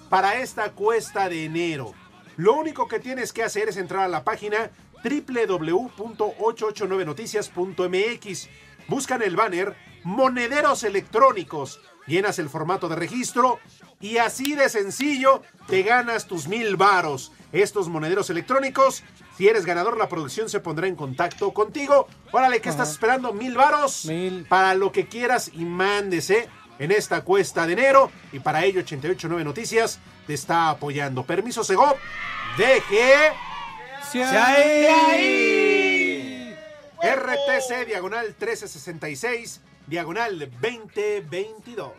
S8: para esta cuesta de enero. Lo único que tienes que hacer es entrar a la página www.889noticias.mx. Buscan el banner Monederos Electrónicos. Llenas el formato de registro y así de sencillo te ganas tus mil varos. Estos monederos electrónicos, si eres ganador, la producción se pondrá en contacto contigo. Órale, ¿qué estás esperando? Mil varos para lo que quieras y mándese en esta cuesta de enero. Y para ello, 889 Noticias te está apoyando. Permiso, Segov. Deje.
S3: ¡Se
S8: ahí! RTC diagonal 1366 diagonal 2022.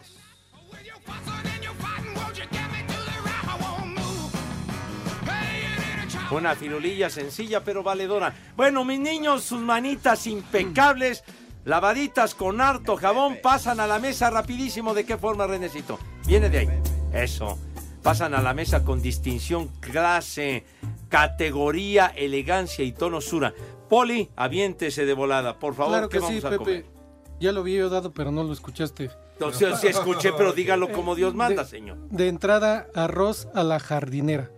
S18: Una firulilla sencilla pero valedora. Bueno, mis niños, sus manitas impecables, lavaditas con harto jabón, pasan a la mesa rapidísimo. ¿De qué forma, Renecito? Viene de ahí. Eso. Pasan a la mesa con distinción, clase, categoría, elegancia y tonosura. Poli, aviéntese de volada, por favor.
S3: Claro
S18: ¿qué
S3: que sí,
S18: a
S3: Pepe.
S18: comer?
S3: Ya lo había yo dado, pero no lo escuchaste.
S18: Entonces, sí escuché, pero [LAUGHS] dígalo como Dios manda,
S3: De-
S18: señor.
S3: De entrada, arroz a la jardinera.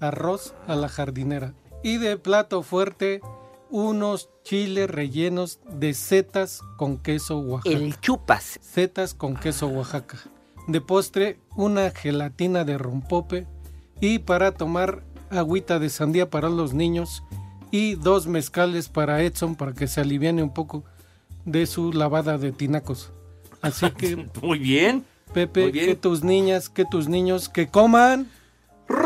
S3: Arroz a la jardinera. Y de plato fuerte, unos chiles rellenos de setas con queso Oaxaca.
S45: El chupas.
S3: Setas con queso Oaxaca. De postre, una gelatina de rompope. Y para tomar agüita de sandía para los niños. Y dos mezcales para Edson para que se aliviane un poco de su lavada de tinacos. Así [LAUGHS] que,
S18: Muy bien.
S3: Pepe,
S18: Muy bien.
S3: que tus niñas, que tus niños, que coman.
S18: ¡Rico!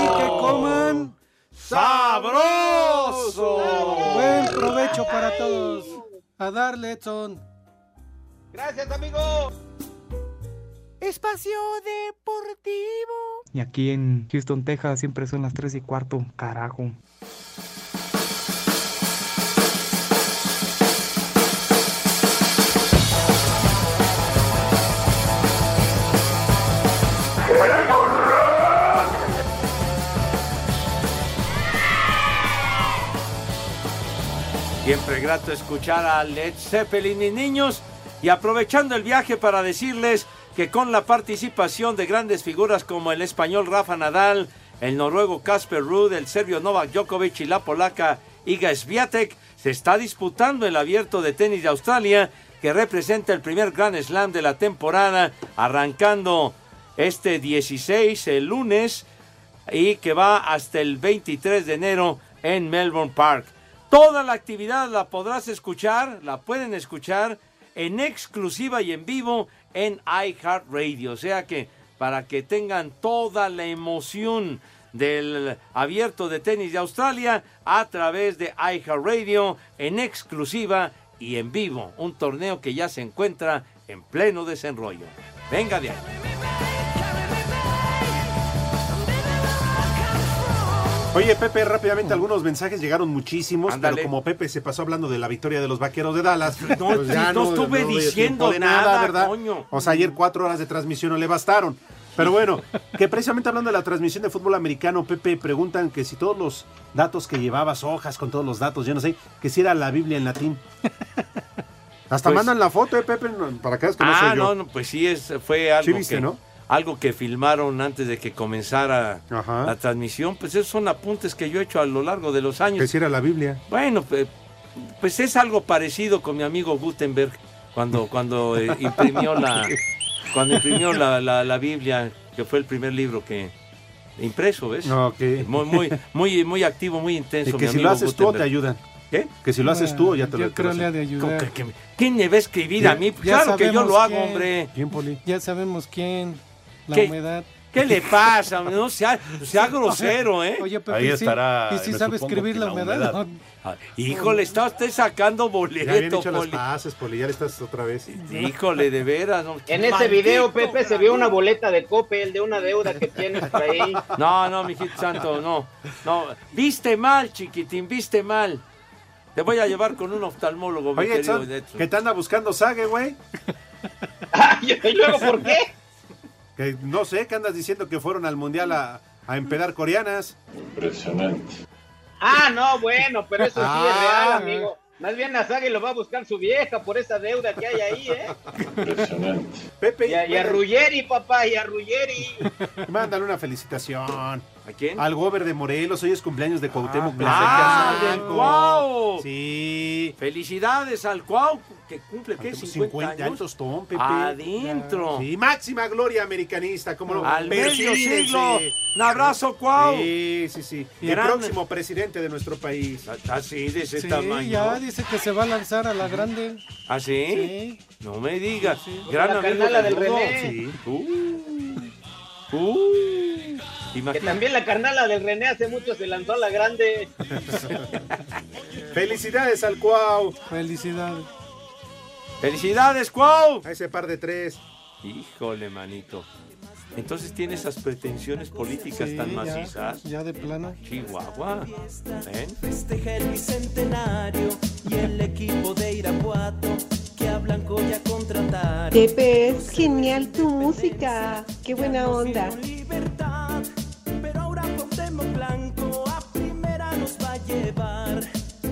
S3: Y que coman.
S18: ¡Sabroso!
S3: Buen provecho para todos. A darle, Edson.
S43: Gracias, amigo.
S42: Espacio Deportivo.
S46: Y aquí en Houston, Texas, siempre son las 3 y cuarto. Carajo.
S18: Siempre grato escuchar a Led Zeppelin y niños y aprovechando el viaje para decirles que con la participación de grandes figuras como el español Rafa Nadal, el noruego Casper Ruud, el serbio Novak Djokovic y la polaca Iga Swiatek, se está disputando el abierto de tenis de Australia que representa el primer Grand Slam de la temporada arrancando este 16 el lunes y que va hasta el 23 de enero en Melbourne Park. Toda la actividad la podrás escuchar, la pueden escuchar en exclusiva y en vivo en iHeartRadio. O sea que para que tengan toda la emoción del abierto de tenis de Australia a través de iHeartRadio en exclusiva y en vivo. Un torneo que ya se encuentra en pleno desenrollo. Venga de ahí.
S8: Oye, Pepe, rápidamente algunos mensajes llegaron muchísimos,
S18: Ándale.
S8: pero como Pepe se pasó hablando de la victoria de los vaqueros de Dallas, [LAUGHS] pues
S18: No, no estuve diciendo
S8: de
S18: nada,
S8: ¿verdad?
S18: coño.
S8: O sea, ayer cuatro horas de transmisión no le bastaron. Pero bueno, que precisamente hablando de la transmisión de fútbol americano, Pepe, preguntan que si todos los datos que llevabas, hojas con todos los datos, yo no sé, que si era la Biblia en latín. Hasta
S18: Pues-
S8: mandan la foto, eh, Pepe, para que veas que no
S18: ah,
S8: soy yo.
S18: no, no, pues sí, es, fue algo,
S8: Sí viste,
S18: que,
S8: ¿no?
S18: Algo que filmaron antes de que comenzara la transmisión. Pues esos son apuntes que yo he hecho a lo largo de los años.
S8: Que si era la Biblia.
S18: Bueno, pues es algo parecido con mi amigo Gutenberg cuando, [LAUGHS] cuando eh, imprimió la cuando imprimió la, la- la Biblia, que fue el primer libro que impreso, ¿ves?
S8: Ok.
S18: Muy, muy, muy, muy activo, muy intenso.
S8: Y
S18: mi
S8: que si
S18: amigo
S8: lo haces tú te ayudan.
S18: ¿Qué?
S8: Que si lo haces tú ya te lo
S3: Yo creo
S8: lo
S3: le ha de ayudar.
S18: ¿Cómo que- que- ¿Quién me va a escribir
S3: Ya-
S18: a mí? Pues claro que yo lo hago,
S3: quién.
S18: hombre.
S8: ¿Quién, Poli?
S3: Ya sabemos quién. La
S18: ¿Qué?
S3: humedad.
S18: ¿Qué le pasa? No sea, sea grosero, [LAUGHS] ¿eh?
S3: Oye, Pepe, ¿y sí- ¿y si sabe escribir la humedad? ¿no?
S18: Ah, Híjole, está usted sacando
S8: Ya
S18: boleto,
S8: hecho las pases, Poli, ya le estás otra vez.
S18: Híjole, de veras. no.
S43: En ese
S18: Maldito.
S43: video, Pepe, se vio una boleta de Coppel de una deuda que tienes por ahí.
S18: No, no, mijito santo, no. No, viste mal, chiquitín, viste mal. Te voy a llevar con un oftalmólogo, mi
S8: Oye,
S18: querido
S8: Edson,
S18: Edson.
S8: que te anda buscando Sague, güey. [LAUGHS]
S43: ¿Y luego por qué?
S8: Que no sé, que andas diciendo que fueron al mundial a, a empedar coreanas.
S35: Impresionante.
S43: Ah, no, bueno, pero eso sí es
S8: Ah.
S43: real, amigo. Más bien Azagui lo va a buscar su vieja por esa deuda que hay ahí, ¿eh?
S35: Impresionante.
S8: Pepe,
S43: Y a, y a Ruggeri, papá, y a Ruggeri. [LAUGHS]
S8: Mándale una felicitación.
S18: ¿A quién?
S8: Al Gober de Morelos, hoy es cumpleaños de Cuauhtémoc
S18: Ah,
S8: Blanco.
S18: del Cuau.
S8: Sí.
S18: Felicidades al Cuau, que cumple, ¿qué? 50,
S8: 50
S18: años.
S8: años, tostón, Pepe.
S18: Adentro.
S8: Sí, máxima gloria americanista, como no.
S18: Al medio siglo. Un abrazo, Cuau.
S8: Sí, sí, sí. Y el próximo presidente de nuestro país.
S18: Así, de ese
S3: Sí,
S18: tamaño.
S3: ya dice que se va a lanzar a la grande.
S18: ¿Ah, sí?
S3: Sí.
S18: No me digas. Gran
S43: La
S18: amigo del.
S43: René.
S18: Sí. Uh. Uh.
S43: Que también la carnala del René hace mucho se lanzó a la grande. [LAUGHS]
S8: Felicidades al Cuau.
S3: Felicidades.
S18: ¡Felicidades, Cuau!
S8: A ese par de tres.
S18: Híjole, manito. Entonces tiene esas pretensiones políticas
S3: Sí,
S18: tan macizas.
S3: Ya de plano.
S18: Chihuahua.
S47: Festeja el bicentenario y el equipo de Irapuato que a Blanco ya contrataron.
S41: Pepe, es genial tu música. Qué buena onda.
S47: Libertad, pero ahora Cuauhtémoc Blanco a primera nos va a llevar.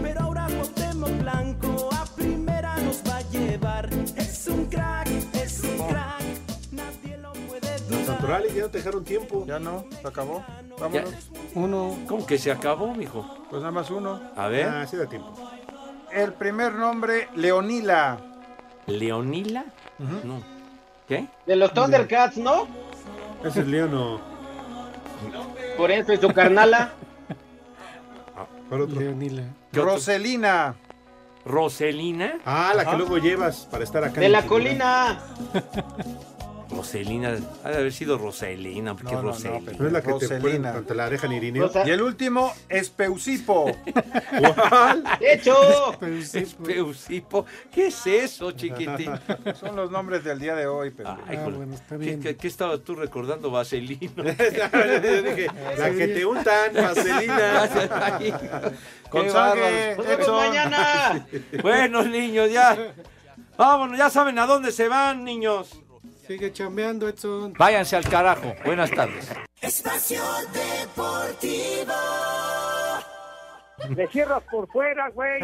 S47: Pero ahora Cuauhtémoc Blanco a primera nos va a llevar. Es un crack, es un crack, nadie lo puede
S8: Los naturales ya no te dejaron tiempo.
S44: Ya no, se acabó.
S18: Ya.
S44: Vámonos.
S3: Uno.
S18: ¿Cómo que se acabó, mijo?
S44: Pues nada más uno.
S18: A ver.
S8: Ah, sí da tiempo.
S44: El primer nombre, Leonila.
S18: ¿Leonila? No. ¿Qué?
S43: De los Thundercats, ¿no?
S8: Ese es León o.
S43: Por eso y su carnala.
S8: ¿Cuál otro?
S3: Leonila.
S44: Roselina.
S18: ¿Roselina?
S8: Ah, la que luego llevas para estar acá.
S43: De la colina. [LAUGHS]
S18: Roselina. Ha de haber sido Roselina, porque
S44: No, no, no,
S18: Roselina.
S44: pero-
S8: es la que te
S44: Roselina.
S8: ponen te la dejan Irineo.
S43: Rosa-
S44: Y el último, Espeusipo. [LAUGHS]
S8: ¿Cuál?
S43: ¡Hecho!
S18: Espeusipo. ¿Qué es eso, chiquitín? [LAUGHS]
S44: Son los nombres del día de hoy, pero.
S18: Ay,
S3: Ah, bueno, está
S18: ¿Qué,
S3: bien.
S18: qué, qué estabas tú recordando, Vaselino? [LAUGHS]
S8: La que te untan, vaselina.
S44: Con sangre,
S43: mañana.
S18: Bueno, niños, ya. Vámonos, ya saben a dónde se van, niños.
S3: Sigue chambeando, Edson.
S18: Váyanse al carajo. Buenas tardes.
S47: Espacio Deportivo.
S48: Le cierras por fuera, güey.